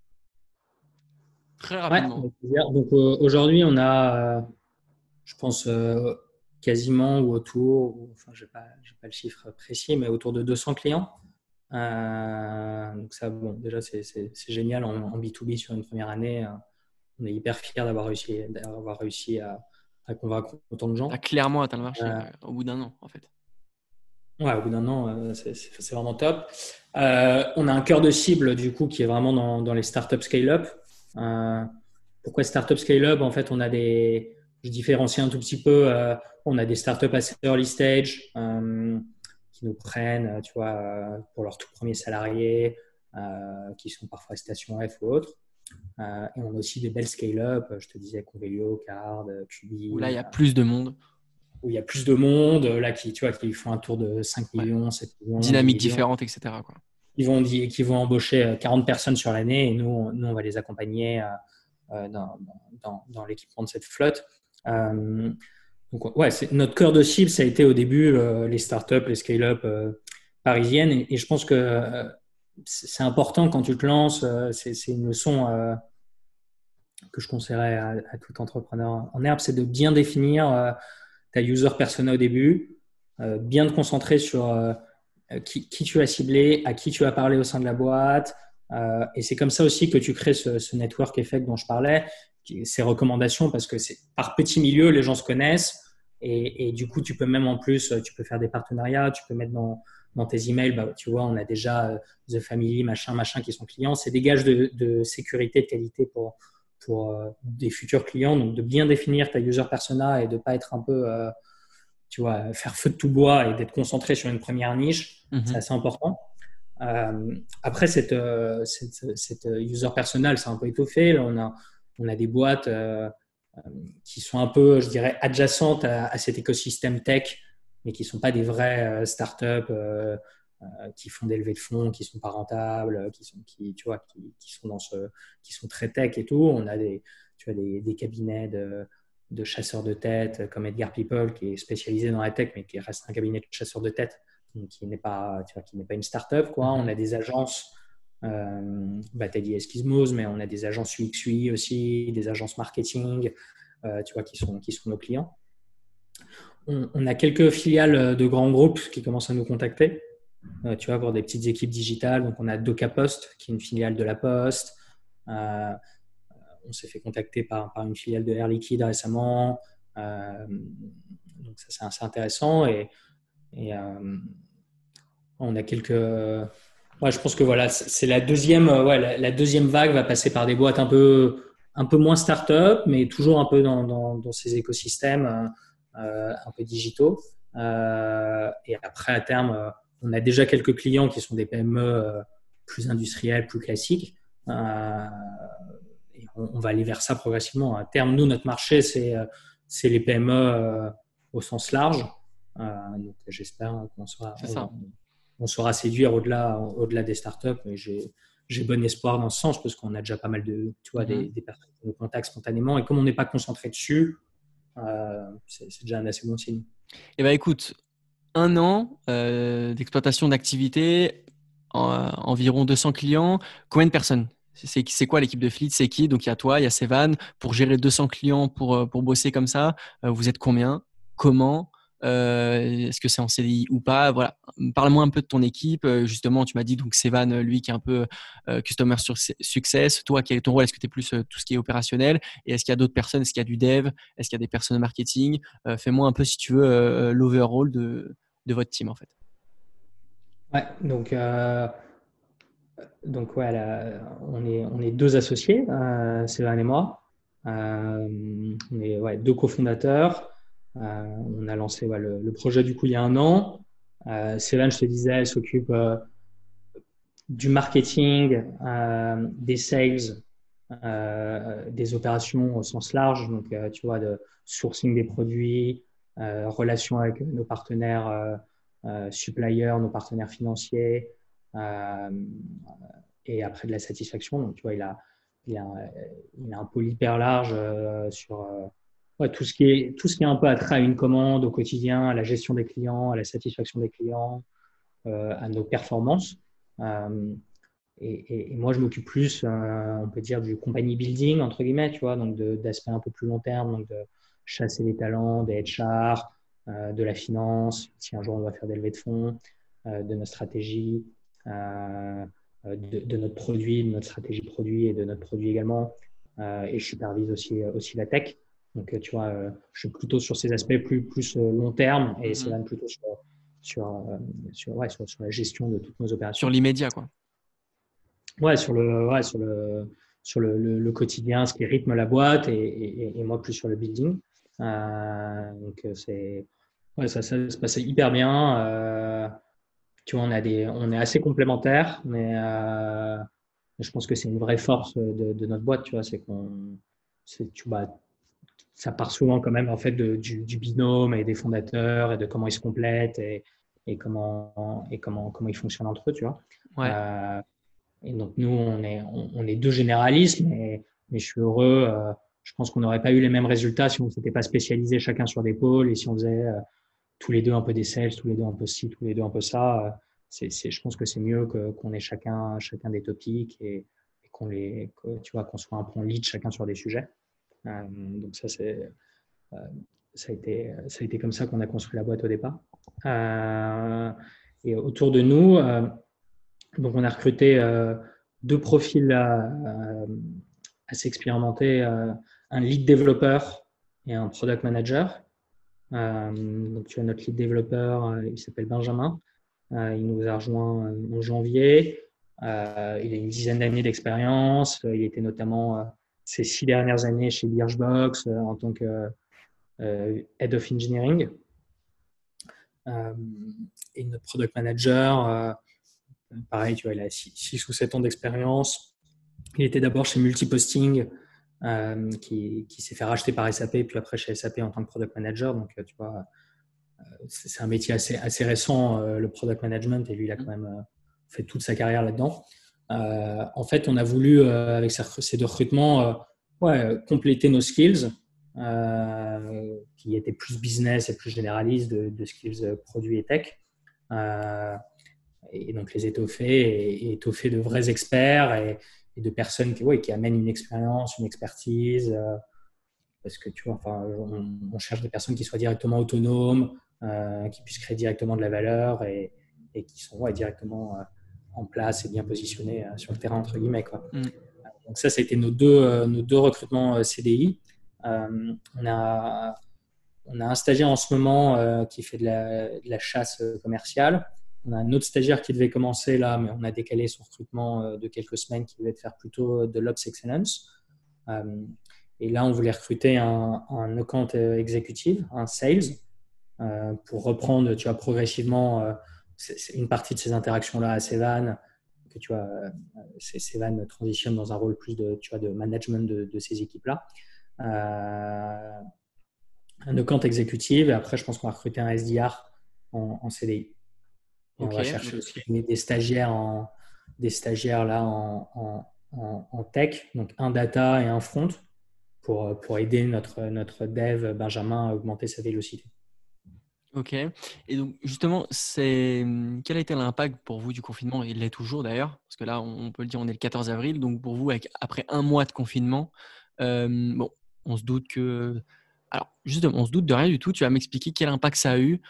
Très rapidement. donc aujourd'hui, on a, je pense, quasiment ou autour, enfin, je n'ai pas, pas, le chiffre précis, mais autour de 200 clients. donc ça, bon, déjà, c'est génial en, en, B2B sur une première année on est hyper fiers d'avoir réussi, d'avoir réussi à, convaincre autant de gens. À clairement atteint le marché euh, au bout d'un an, en fait. Ouais, au bout d'un an, euh, c'est vraiment top. Euh, on a un cœur de cible, du coup, qui est vraiment dans, les startups scale-up. pourquoi startup scale-up? En fait, on a des. Je différencie un tout petit peu. on a des startups assez early stage qui nous prennent, tu vois, pour leurs tout premiers salariés, qui sont parfois station F ou autres. Euh, et on a aussi des belles scale-up. Je te disais Convelio, Card, Cubi. Où là, il y a plus de monde. Où il y a plus de monde, là, qui, tu vois, qui font un tour de 5 millions, 7 millions. Dynamique différente, etc. Quoi. Ils, vont, qui vont embaucher 40 euh, personnes sur l'année et nous, nous, on va les accompagner euh, dans, dans, dans l'équipement de cette flotte. donc, ouais, notre cœur de cible, ça a été au début les startups, les scale-up parisiennes. Et, et, je pense que c'est important quand tu te lances. Euh, c'est une leçon euh, que je conseillerais à, tout entrepreneur en herbe, c'est de bien définir euh, ta user persona au début, bien te concentrer sur qui, tu as ciblé, à qui tu as parlé au sein de la boîte. et c'est comme ça aussi que tu crées ce, network effect dont je parlais, ces recommandations, parce que c'est par petit milieu, les gens se connaissent. Et, et, du coup, tu peux même en plus, tu peux faire des partenariats, tu peux mettre dans, dans tes emails, bah, tu vois, on a déjà euh, The Family, machin, machin qui sont clients. C'est des gages de, sécurité, de qualité pour, pour euh, des futurs clients. Donc, de bien définir ta user persona et de pas être un peu, euh, tu vois, faire feu de tout bois et d'être concentré sur une première niche, mhm. c'est assez important. après, cette, cette, cette, user personnel, c'est un peu étoffé. Là, on a, on a des boîtes qui sont un peu, je dirais, adjacentes à, à cet écosystème tech mais qui ne sont pas des vrais euh, startups euh, euh, qui font des levées de fonds, qui ne sont pas rentables, qui sont, qui, tu vois, qui, sont, dans ce, qui sont très tech et tout. On a des, tu vois, des, cabinets de, chasseurs de tête comme Edgar People qui est spécialisé dans la tech, mais qui reste un cabinet de chasseurs de tête, qui n'est pas, tu vois, qui n'est pas une startup. Quoi. On a des agences, euh, bah, as dit Eskismos, mais on a des agences UXUI aussi, des agences marketing, tu vois, qui sont, qui sont nos clients on, a quelques filiales de grands groupes qui commencent à nous contacter. Euh, tu vois, pour des petites équipes digitales. Donc, on a Doca Post, qui est une filiale de la Poste. Euh, on s'est fait contacter par, une filiale de Air Liquide récemment. Euh, donc, ça, c'est assez intéressant. Et, on a quelques. je pense que voilà, c'est la deuxième, la, deuxième vague va passer par des boîtes un peu, un peu moins start-up, mais toujours un peu dans, dans ces écosystèmes. Un peu digitaux. et après, à terme, on a déjà quelques clients qui sont des PME plus industriels, plus classiques. et on, va aller vers ça progressivement. À terme, nous, notre marché, c'est les PME au sens large. donc, j'espère qu'on sera, on, saura séduire au-delà au -delà des startups. J'ai j'ai bon espoir dans ce sens parce qu'on a déjà pas mal de, tu vois, des, mhm. personnes qui nous contactent spontanément. Et comme on n'est pas concentré dessus, euh, c'est déjà un assez bon signe. Eh bien, écoute, un an euh, d'exploitation d'activité, environ 200 clients. Combien de personnes? C'est quoi l'équipe de Fleet? C'est qui? Donc il y a toi, il y a Sevan. Pour gérer 200 clients, euh, pour bosser comme ça, vous êtes combien? Comment? Euh, est-ce que c'est en CDI ou pas? Voilà, parle-moi un peu de ton équipe. Euh, justement, tu m'as dit donc Sévan, lui qui est un peu euh, customer success. Toi, quel est ton rôle? Est-ce que tu es plus tout ce qui est opérationnel? Et est-ce qu'il y a d'autres personnes? Est-ce qu'il y a du dev? Est-ce qu'il y a des personnes marketing? Fais-moi un peu, si tu veux, l'overall de, de votre team en fait. Ouais, donc, donc ouais, on, est, on est deux associés, Sévan et moi. on est ouais, deux cofondateurs. Euh, on a lancé le, projet du coup il y a un an. Euh, Céline, je te disais, elle s'occupe euh, du marketing, des sales, des opérations au sens large, donc tu vois, de sourcing des produits, relations avec nos partenaires suppliers, nos partenaires financiers, et après de la satisfaction. Donc tu vois, il a, il a, il a un pôle hyper large sur tout, ce qui est, tout ce qui est un peu attrait à une commande au quotidien, à la gestion des clients, à la satisfaction des clients, euh, à nos performances. Euh, et, moi, je m'occupe plus, euh, on peut dire, du company building, entre guillemets, tu vois, donc d'aspects un peu plus long terme, donc de chasser les talents, des HR, de la finance, si un jour on doit faire des levées de fonds, de notre stratégie, de, notre produit, de notre stratégie produit et de notre produit également. et je supervise aussi, aussi la tech. Donc, euh, tu vois, euh, je suis plutôt sur ces aspects plus, plus euh, long terme et c'est mm-hmm. plutôt sur, sur, sur, ouais, sur, sur, la gestion de toutes nos opérations. Sur l'immédiat, quoi. Ouais, sur le, ouais, sur le, sur le, le, quotidien, ce qui rythme la boîte et, et, moi plus sur le building. donc, c'est, ouais, ça, ça, se passait hyper bien. tu vois, on, a des, on est assez complémentaires, mais je pense que c'est une vraie force de, de, notre boîte, tu vois, c'est qu'on, tu, bah, ça part souvent quand même en fait du, binôme et des fondateurs et de comment ils se complètent et, et comment et comment comment ils fonctionnent entre eux, tu vois. Euh, et donc nous on est on, est deux généralistes, mais mais je suis heureux. Euh, je pense qu'on n'aurait pas eu les mêmes résultats si on ne s'était pas spécialisé chacun sur des pôles et si on faisait euh, tous les deux un peu des sales, tous les deux un peu ci, tous les deux un peu ça. c'est, je pense que c'est mieux que, qu'on ait chacun chacun des topics et, qu'on les tu vois qu'on soit un peu en lead chacun sur des sujets. Euh, donc ça, euh, ça, a été, ça a été comme ça qu'on a construit la boîte au départ. Euh, et autour de nous, donc on a recruté deux profils assez expérimentés, un lead développeur et un product manager. donc tu as notre lead développeur, il s'appelle Benjamin. il nous a rejoint en janvier. il a une dizaine d'années d'expérience. il était notamment ces six dernières années chez Birchbox euh, en tant que euh, Head of Engineering. Euh, et notre product manager, pareil, il a 6 ou 7 ans d'expérience. Il était d'abord chez Multiposting, qui, qui s'est fait racheter par SAP, puis après chez SAP en tant que product manager. Donc, tu vois, c'est un métier assez récent, le product management, et lui, il a quand même fait toute sa carrière là-dedans. Euh, en fait, on a voulu, euh, avec ces deux recrutements, euh, compléter nos skills, qui étaient plus business et plus généralistes de, skills produits et tech. et donc les étoffer étoffer de vrais experts et, de personnes qui, amènent une expérience, une expertise. parce que tu vois, on, cherche des personnes qui soient directement autonomes, qui puissent créer directement de la valeur et, qui sont directement en place et bien positionné euh, sur le terrain, entre guillemets. Quoi. Mm. Donc ça, ça a été nos deux, euh, nos deux recrutements euh, CDI. on, a, on a un stagiaire en ce moment qui fait de la, chasse commerciale. On a un autre stagiaire qui devait commencer là, mais on a décalé son recrutement de quelques semaines qui devait faire plutôt de l'Ops Excellence. et là, on voulait recruter un, un account exécutif, un sales, pour reprendre, tu vois, progressivement une partie de ces interactions-là à Sevan, que tu vois, Sevan transitionne dans un rôle plus de, tu vois, de management de, ces équipes-là. Euh, un account exécutive et après, je pense qu'on va recruter un SDR en, CDI. On va chercher aussi des stagiaires, en, des stagiaires là en, en, tech, donc un data et un front pour, pour aider notre, notre dev Benjamin à augmenter sa vélocité. Ok. Et donc, justement, c'est quel a été l'impact pour vous du confinement? Il l'est toujours d'ailleurs, parce que là, on peut le dire, on est le 14 avril. Donc, pour vous, après un mois de confinement, bon, on se doute que. Alors, justement, on se doute de rien du tout. Tu vas m'expliquer quel impact ça a eu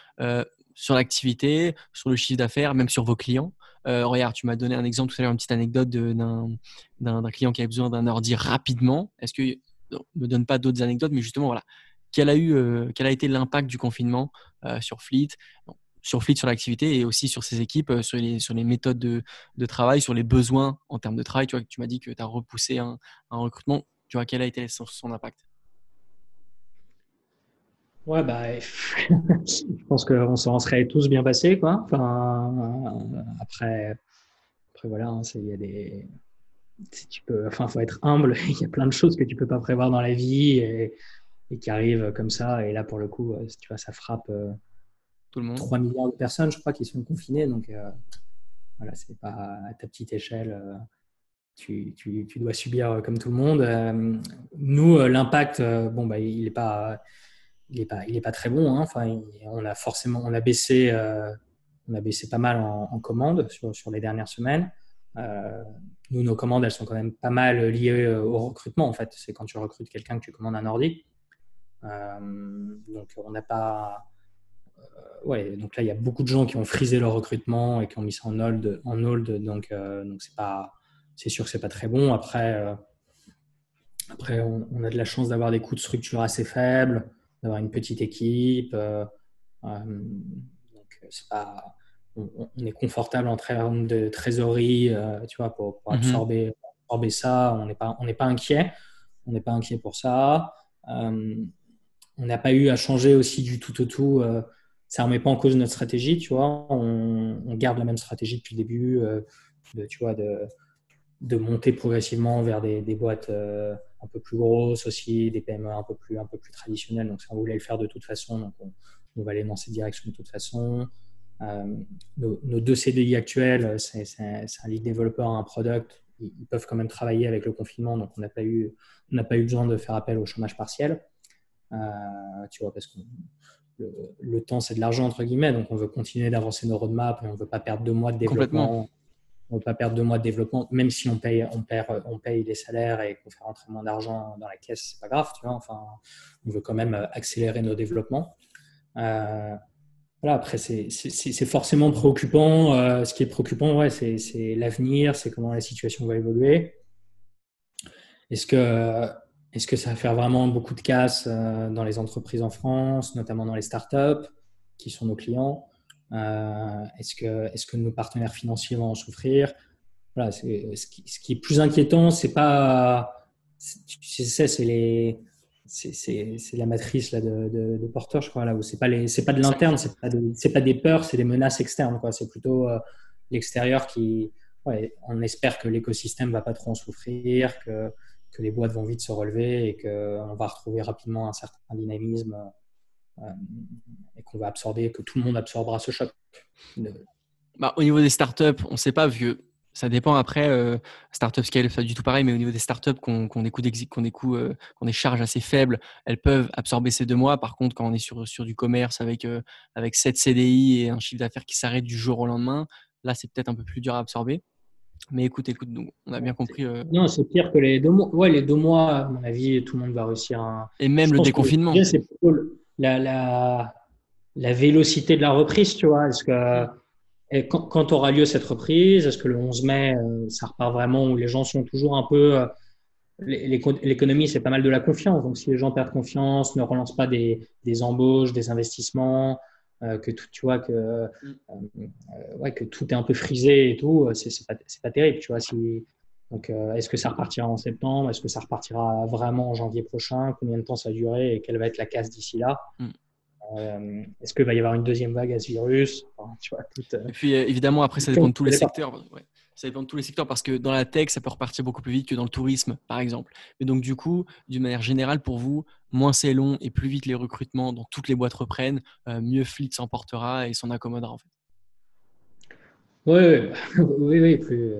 sur l'activité, sur le chiffre d'affaires, même sur vos clients. Regarde, tu m'as donné un exemple tout à l'heure, une petite anecdote d'un client qui avait besoin d'un ordi rapidement. Est-ce que. ne me donne pas d'autres anecdotes, mais justement, voilà quel a, eu, euh, quel a été l'impact du confinement euh, sur Fleet sur Fleet, sur l'activité et aussi sur ses équipes, euh, sur les, méthodes de, travail, sur les besoins en termes de travail. Tu, vois, tu m'as dit que tu as repoussé un, recrutement. Tu vois, quel a été son, son impact? Ouais, bah, je pense qu'on s'en serait tous bien passés. Quoi. Enfin, après, après, voilà, hein, il y a des. tu peux, enfin, faut être humble. Il y a plein de choses que tu peux pas prévoir dans la vie. Et, et qui arrive comme ça. Et là, pour le coup, euh, tu vois, ça frappe euh, tout le monde. 3 millions de personnes, je crois, qui sont confinées. Donc, euh, voilà, c'est pas à ta petite échelle. Tu, tu, tu, dois subir comme tout le monde. nous, l'impact, bon, bah, il n'est pas, il est pas, il est pas très bon. Hein. Enfin, on a forcément, on a baissé, on a baissé pas mal en, en commandes sur, sur, les dernières semaines. nous, nos commandes, elles sont quand même pas mal liées au recrutement. En fait, c'est quand tu recrutes quelqu'un que tu commandes un ordi. Euh, donc on n'a pas euh, ouais, donc là, il y a beaucoup de gens qui ont frisé leur recrutement et qui ont mis ça en hold. En hold donc, euh, donc c'est pas, c'est sûr que c'est pas très bon. Après, après, on, a de la chance d'avoir des coûts de structure assez faibles, d'avoir une petite équipe. donc, c'est pas, on, est confortable en termes de trésorerie, tu vois, pour, pour mhm. absorber, absorber, ça. On n'est pas, on n'est pas inquiet. On n'est pas inquiet pour ça on n'a pas eu à changer aussi du tout au tout. Euh, ça ne remet pas en cause notre stratégie, tu vois. On, garde la même stratégie depuis le début, euh, de, tu vois, de, monter progressivement vers des, boîtes euh, un peu plus grosses aussi, des PME un peu plus, un peu plus traditionnelles. Donc, ça, on voulait le faire de toute façon, donc on, va aller dans cette direction de toute façon. nos, deux CDI actuels, c'est un lead développeur, un product. Ils, peuvent quand même travailler avec le confinement, donc on n'a pas, pas eu besoin de faire appel au chômage partiel. Euh, tu vois, parce que le, temps, c'est de l'argent, entre guillemets. Donc, on veut continuer d'avancer nos roadmaps et on ne veut pas perdre deux mois de développement. On ne veut pas perdre deux mois de développement, même si on paye, on perd, on paye les salaires et qu'on fait rentrer moins d'argent dans la caisse, c'est pas grave, tu vois. Enfin, on veut quand même accélérer nos développements. Euh, voilà, après, c'est forcément préoccupant. Euh, ce qui est préoccupant, ouais, c'est l'avenir, c'est comment la situation va évoluer. Est-ce que est-ce que ça va faire vraiment beaucoup de casse euh, dans les entreprises en France, notamment dans les startups qui sont nos clients? Euh, Est-ce que, nos partenaires financiers vont en souffrir? Voilà, ce, qui, est plus inquiétant, c'est pas. C'est les. C'est la matrice là, de, de, je crois, là où c'est pas, pas de l'interne, c'est pas, pas des peurs, c'est des menaces externes. C'est plutôt euh, l'extérieur qui. On espère que l'écosystème va pas trop en souffrir, que que les boîtes vont vite se relever et qu'on va retrouver rapidement un certain dynamisme euh, et qu'on va absorber, que tout le monde absorbera ce choc. Bah, au niveau des startups, on ne sait pas, vu ça dépend après. Euh, startup scale, pas du tout pareil, mais au niveau des startups qu'on qu des euh, charges assez faibles, elles peuvent absorber ces deux mois. Par contre, quand on est sur, du commerce avec, euh, avec 7 CDI et un chiffre d'affaires qui s'arrête du jour au lendemain, là, c'est peut-être un peu plus dur à absorber. Mais écoute, écoute, on a bien compris. Euh, non, c'est pire que les deux mois. Ouais, les deux mois, à mon avis, tout le monde va réussir. À... Et même le déconfinement. C'est plutôt la, la, la, vélocité de la reprise, tu vois. Est-ce que et quand, quand, aura lieu cette reprise Est-ce que le 11 mai, euh, ça repart vraiment où les gens sont toujours un peu. Euh, l'économie, c'est pas mal de la confiance. Donc, si les gens perdent confiance, ne relancent pas des, des embauches, des investissements, euh, que tout, tu vois, que, euh, euh, ouais, que tout est un peu frisé et tout, c'est pas, pas terrible, tu vois. Si, donc, est-ce que ça repartira en septembre? Est-ce que ça repartira vraiment en janvier prochain? Combien de temps ça va durer? Et quelle va être la casse d'ici là? Mm. Est-ce qu'il va y avoir une deuxième vague à ce virus? Et puis évidemment, après, ça dépend de tous les secteurs. Ça dépend de tous les secteurs parce que dans la tech, ça peut repartir beaucoup plus vite que dans le tourisme, par exemple. Et donc, du coup, d'une manière générale, pour vous, moins c'est long et plus vite les recrutements dans toutes les boîtes reprennent, mieux Fleet s'emportera et s'en accommodera en fait. Oui, oui, oui, plus,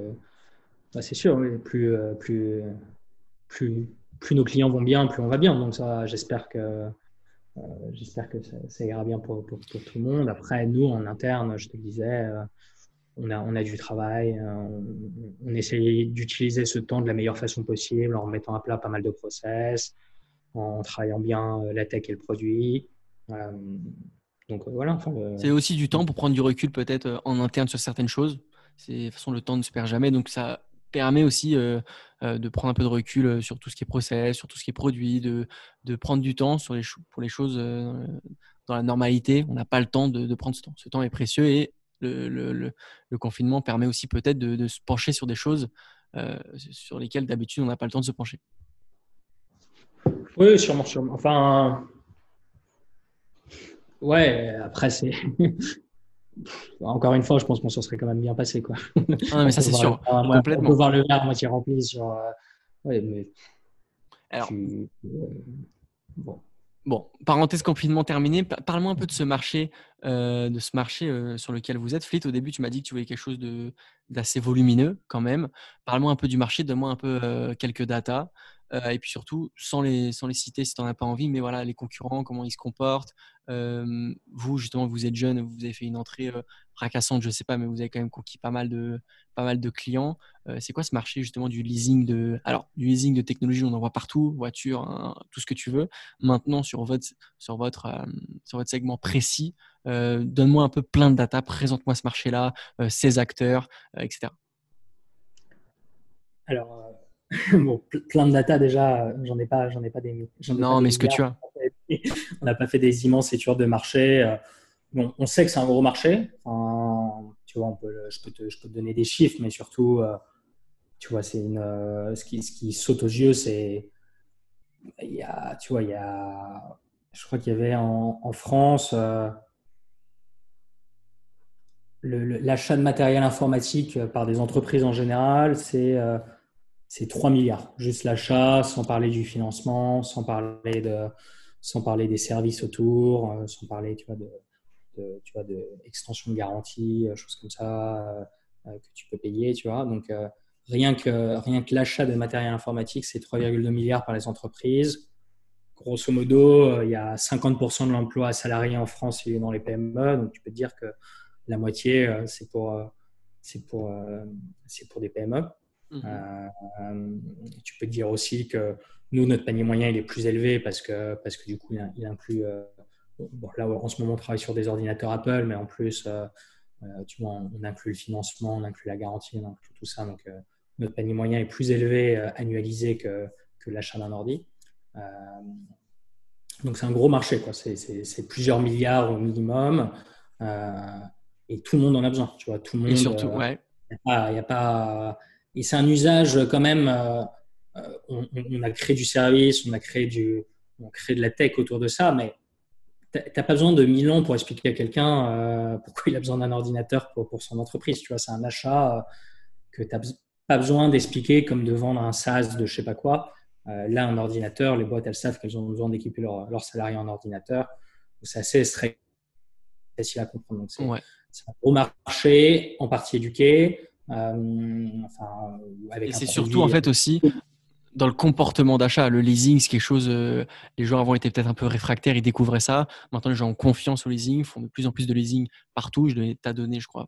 bah, c'est sûr, plus, plus, plus, plus nos clients vont bien, plus on va bien. Donc ça, j'espère que, euh, j'espère que ça, ira bien pour, pour, tout le monde. Après, nous, en interne, je te le disais, euh, on, a, on a du travail. Euh, on, on essaye d'utiliser ce temps de la meilleure façon possible en mettant à plat pas mal de process, en travaillant bien la tech et le produit. donc voilà. C'est aussi du temps pour prendre du recul peut-être en interne sur certaines choses. De toute façon, le temps ne se perd jamais. Donc ça permet aussi euh, euh, de prendre un peu de recul euh, sur tout ce qui est process, sur tout ce qui est produit, de, de prendre du temps sur les pour les choses dans la normalité. On n'a pas le temps de, prendre ce temps. Ce temps est précieux et le, le, le, confinement permet aussi peut-être de, de, se pencher sur des choses sur lesquelles d'habitude on n'a pas le temps de se pencher. Oui, sûrement, sûrement. Enfin, ouais, après, c'est. encore une fois, je pense qu'on s'en serait quand même bien passé. Quoi. Ah, mais ça, c'est sûr. On peut voir le verre à moitié rempli sur. Euh, mais... Alors, euh, bon. Bon, parenthèse confinement terminé. Parle-moi un peu de ce marché, euh, de ce marché sur lequel vous êtes. Fleet, au début, tu m'as dit que tu voyais quelque chose d'assez volumineux quand même. Parle-moi un peu du marché, donne-moi un peu quelques datas. Et puis surtout, sans les, sans les citer si tu n'en as pas envie, mais voilà, les concurrents, comment ils se comportent, vous, justement, vous êtes jeune, vous avez fait une entrée fracassante, je sais pas, mais vous avez quand même conquis pas mal de, pas mal de clients. c'est quoi ce marché justement du leasing de, alors du leasing de technologie, on en voit partout, voiture, hein, tout ce que tu veux. Maintenant, sur votre, sur votre, sur votre segment précis, donne-moi un peu plein de data, présente-moi ce marché-là, ses acteurs, etc. Alors, bon, plein de data déjà, j'en ai pas, j'en ai pas des. Non, mais ce que tu as. on n'a pas fait des immenses études de marché. Euh, bon, on sait que c'est un gros marché. tu vois, on peut, je, peux te, je, peux te, donner des chiffres, mais surtout, euh, tu vois, c'est une, euh, ce, qui, ce qui saute aux yeux, c'est. Il y a, tu vois, il y a. Je crois qu'il y avait en, en France. L'achat de matériel informatique par des entreprises en général, c'est c'est 3 milliards. Juste l'achat, sans parler du financement, sans parler de, sans parler des services autour, euh, sans parler tu vois, de, de, tu vois, de de garantie, euh, choses comme ça euh, que tu peux payer. Tu vois. Donc, rien que, rien que l'achat de matériel informatique, c'est 3,2 milliards par les entreprises. Grosso modo, il y a 50% de l'emploi salarié en France il est dans les PME. Donc, tu peux te dire que la moitié, c'est pour, c'est pour, c'est pour des PME. Mmh. tu peux te dire aussi que nous, notre panier moyen, il est plus élevé parce que, parce que du coup, il, inclut. Euh, bon, là, en ce moment, on travaille sur des ordinateurs Apple, mais en plus, euh, euh, tu vois, on, inclut le financement, on inclut la garantie, on inclut tout ça. Donc, notre panier moyen est plus élevé annualisé que, que l'achat d'un ordi. donc, c'est un gros marché. C'est plusieurs milliards au minimum. et tout le monde en a besoin. Tu vois, tout le monde. Et surtout, ouais. Il n'y a, pas. Et c'est un usage quand même euh, on, a créé du service, on a créé, du, on crée de la tech autour de ça, mais tu n'as pas besoin de mille ans pour expliquer à quelqu'un euh, pourquoi il a besoin d'un ordinateur pour, pour, son entreprise. Tu vois, c'est un achat euh, que tu n'as pas besoin d'expliquer comme de vendre un SaaS de je sais pas quoi. là, un ordinateur, les boîtes, elles savent qu'elles ont besoin d'équiper leurs leur salariés en ordinateur. C'est assez très facile à comprendre. c'est un gros marché, en partie éduqué. Enfin, avec Et c'est surtout en fait aussi dans le comportement d'achat. Le leasing, c'est quelque chose, euh, les gens avant étaient peut-être un peu réfractaires, ils découvraient ça. Maintenant, les gens ont confiance au leasing, font de plus en plus de leasing partout. Je donnais ta donnée, je crois.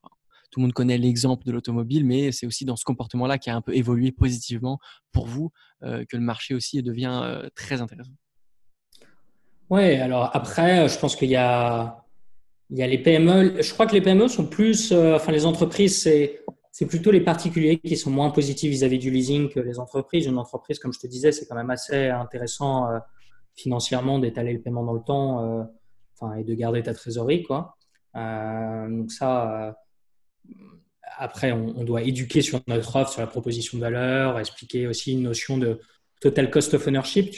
tout le monde connaît l'exemple de l'automobile, mais c'est aussi dans ce comportement-là qui a un peu évolué positivement pour vous euh, que le marché aussi devient euh, très intéressant. Oui, alors après, je pense qu'il y a, il y a les PME. Je crois que les PME sont plus, enfin les entreprises, c'est c'est plutôt les particuliers qui sont moins positifs vis-à-vis du leasing que les entreprises. Une entreprise, comme je te disais, c'est quand même assez intéressant euh, financièrement d'étaler le paiement dans le temps euh, et de garder ta trésorerie. Quoi. Euh, donc ça, après, on, doit éduquer sur notre offre, sur la proposition de valeur, expliquer aussi une notion de total cost of ownership,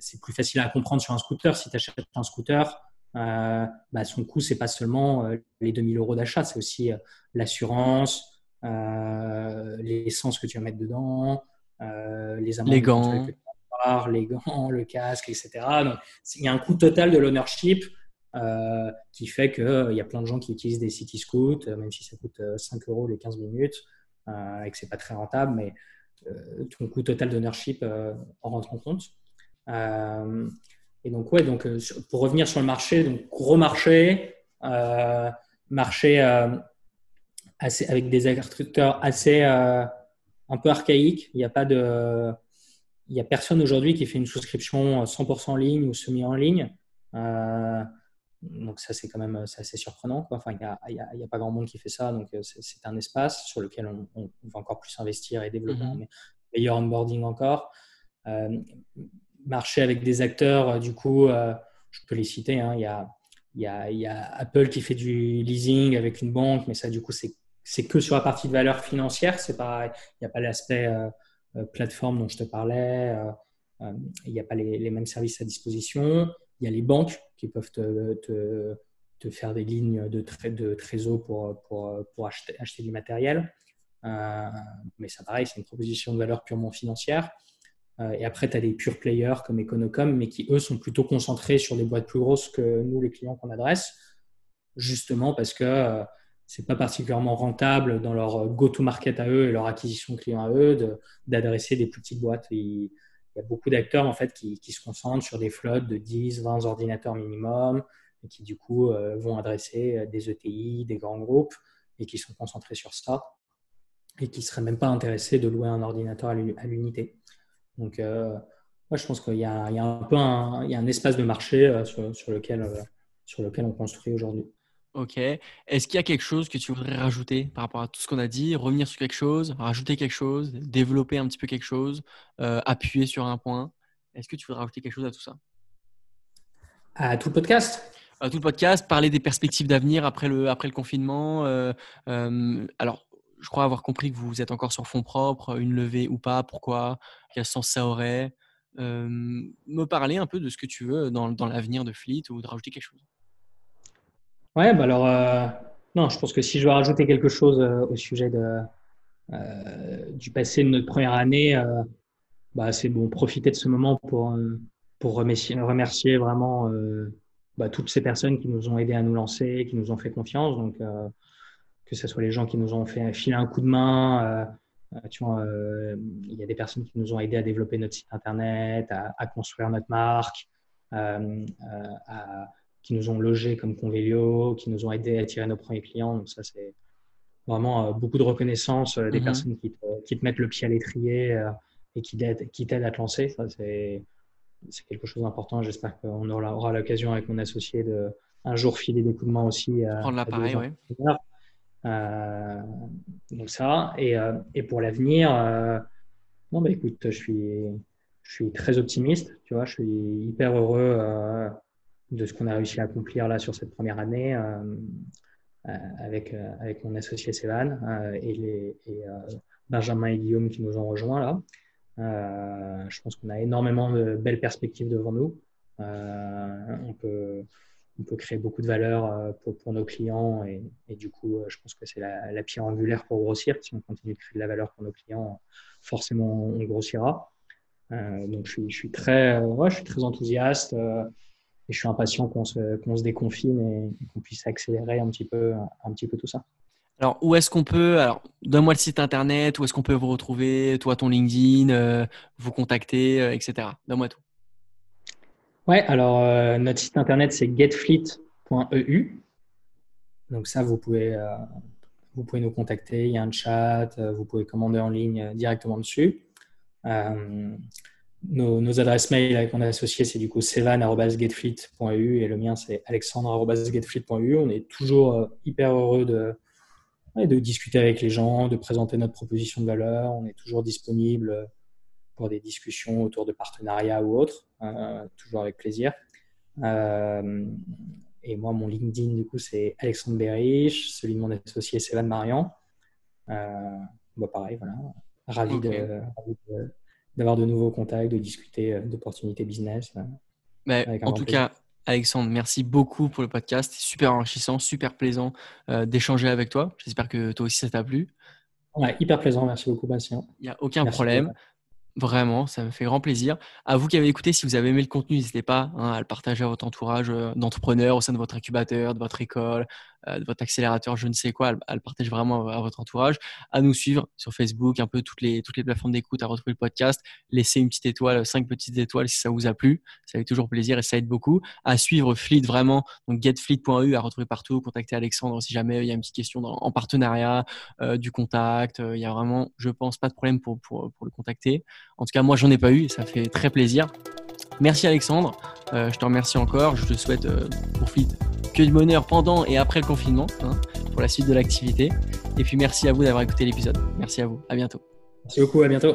c'est plus facile à comprendre sur un scooter. Si tu achètes un scooter, euh, bah, son coût, c'est pas seulement euh, les 2000 euros d'achat, c'est aussi euh, l'assurance, l'essence que tu vas mettre dedans, les les gants. les gants, le casque, etc. Donc, il y a un coût total de l'ownership qui fait qu'il y a plein de gens qui utilisent des city scouts, même si ça coûte 5 euros les 15 minutes et que c'est pas très rentable, mais ton coût total d'ownership en rentre en compte. Et donc, ouais, donc, euh, pour revenir sur le marché, donc gros marché, euh, marché euh, assez, avec des agriculteurs assez un peu archaïques. Il n'y a pas de, il y a personne aujourd'hui qui fait une souscription 100% en ligne ou semi en ligne. donc ça, c'est quand même assez surprenant. Enfin, il n'y a, y a, pas grand monde qui fait ça. Donc c'est un espace sur lequel on, va encore plus investir et développer mm-hmm. un meilleur onboarding encore marché avec des acteurs, euh, du coup, euh, je peux les citer. Hein, il, y a, Apple qui fait du leasing avec une banque, mais ça, du coup, c'est que sur la partie de valeur financière. C'est pas, il n'y a pas l'aspect euh, plateforme dont je te parlais. il n'y a pas les, mêmes services à disposition. Il y a les banques qui peuvent te, faire des lignes de, trésor pour acheter, acheter, du matériel. mais ça, pareil, c'est une proposition de valeur purement financière. Euh, et après, tu as des pure players comme Econocom, mais qui, eux, sont plutôt concentrés sur des boîtes plus grosses que nous, les clients qu'on adresse, justement parce que euh, c'est pas particulièrement rentable dans leur go-to-market à eux et leur acquisition de clients à eux d'adresser des plus petites boîtes. Il, y a beaucoup d'acteurs en fait qui, qui, se concentrent sur des flottes de 10, 20 ordinateurs minimum et qui du coup euh, vont adresser des ETI, des grands groupes et qui sont concentrés sur ça et qui ne seraient même pas intéressés de louer un ordinateur à l'unité. Donc, euh, je pense qu'il y, a un peu un, il y a un espace de marché euh, sur, lequel, euh, sur lequel on construit aujourd'hui. Ok. Est-ce qu'il y a quelque chose que tu voudrais rajouter par rapport à tout ce qu'on a dit Revenir sur quelque chose, rajouter quelque chose, développer un petit peu quelque chose, appuyer sur un point? Est-ce que tu voudrais rajouter quelque chose à tout ça? À tout le podcast? À tout le podcast, parler des perspectives d'avenir après le, après le confinement. alors, je crois avoir compris que vous êtes encore sur fonds propres, une levée ou pas, pourquoi, quel sens ça aurait. me parler un peu de ce que tu veux dans, l'avenir de Fleet ou de rajouter quelque chose. Ouais, bah alors, euh, non, je pense que si je veux rajouter quelque chose euh, au sujet euh, du passé de notre première année, bah, c'est bon, profiter de ce moment pour, pour remercier, remercier vraiment bah, toutes ces personnes qui nous ont aidés à nous lancer, qui nous ont fait confiance. Donc, que ce soit les gens qui nous ont fait filer un coup de main. Euh, euh, tu vois, euh, il y a des personnes qui nous ont aidé à développer notre site internet, à, construire notre marque, qui nous ont logé comme Convelio, qui nous ont aidé à attirer nos premiers clients. Donc ça, c'est vraiment beaucoup de reconnaissance des mhm. personnes qui te, mettent le pied à l'étrier et qui t'aident à te lancer. Ça, c'est quelque chose d'important. J'espère qu'on aura, l'occasion avec mon associé de un jour filer des coups de main aussi. Prendre l'appareil, oui. Euh, donc ça, et, euh, pour l'avenir, euh, bon, bah, écoute, je suis, je suis très optimiste, tu vois, je suis hyper heureux de ce qu'on a réussi à accomplir là sur cette première année avec, avec mon associé Sévan et, les, Benjamin et Guillaume qui nous ont rejoints là. je pense qu'on a énormément de belles perspectives devant nous. on peut on peut créer beaucoup de valeur euh, pour, nos clients et, du coup, euh, je pense que c'est la, pierre angulaire pour grossir. Si on continue de créer de la valeur pour nos clients, forcément, on grossira. Euh, donc, je suis, très, je suis très enthousiaste et je suis impatient qu'on se, qu'on se déconfine et, qu'on puisse accélérer un petit peu, un petit peu tout ça. Alors, où est-ce qu'on peut, alors, donne-moi le site internet, où est-ce qu'on peut vous retrouver, toi, ton LinkedIn, vous contacter, etc. Donne-moi tout. Ouais, alors euh, notre site internet c'est getfleet.eu. Donc ça, vous pouvez, euh, vous pouvez nous contacter. Il y a un chat, euh, vous pouvez commander en ligne directement dessus. Nos, adresses mail avec mon associé, c'est du coup sevan.getfleet.eu et le mien c'est alexandre.getfleet.eu. On est toujours hyper heureux de, de discuter avec les gens, de présenter notre proposition de valeur. On est toujours disponible pour des discussions autour de partenariats ou autres, toujours avec plaisir. Euh, et moi, mon LinkedIn, du coup, c'est Alexandre Berich, celui de mon associé, c'est Marian. Euh, bah, pareil, voilà. Ravi, de, d'avoir de nouveaux contacts, de discuter d'opportunités business. Mais en tout cas, Alexandre, merci beaucoup pour le podcast. Super enrichissant, super plaisant d'échanger avec toi. J'espère que toi aussi ça t'a plu. Ouais, hyper plaisant. Merci beaucoup, Bastien. Il n'y a aucun problème. Vraiment, ça me fait grand plaisir. À vous qui avez écouté, si vous avez aimé le contenu, n'hésitez pas hein, à le partager à votre entourage euh, d'entrepreneurs au sein de votre incubateur, de votre école, de votre accélérateur, je ne sais quoi, à le partager vraiment à votre entourage, à nous suivre sur Facebook, un peu toutes les, toutes les plateformes d'écoute, à retrouver le podcast, laissez une petite étoile, cinq petites étoiles si ça vous a plu, ça fait toujours plaisir et ça aide beaucoup. À suivre Fleet vraiment, donc getfleet.eu à retrouver partout, contacter Alexandre si jamais il y a une petite question en partenariat, euh, du contact, il y a vraiment, je pense, pas de problème pour, pour, pour le contacter. En tout cas, moi, j'en ai pas eu ça fait très plaisir. Merci Alexandre, euh, je te remercie encore. Je te souhaite euh, pour Fleet que du bonheur pendant et après le confinement hein, pour la suite de l'activité. Et puis merci à vous d'avoir écouté l'épisode. Merci à vous. À bientôt. Merci beaucoup. À bientôt.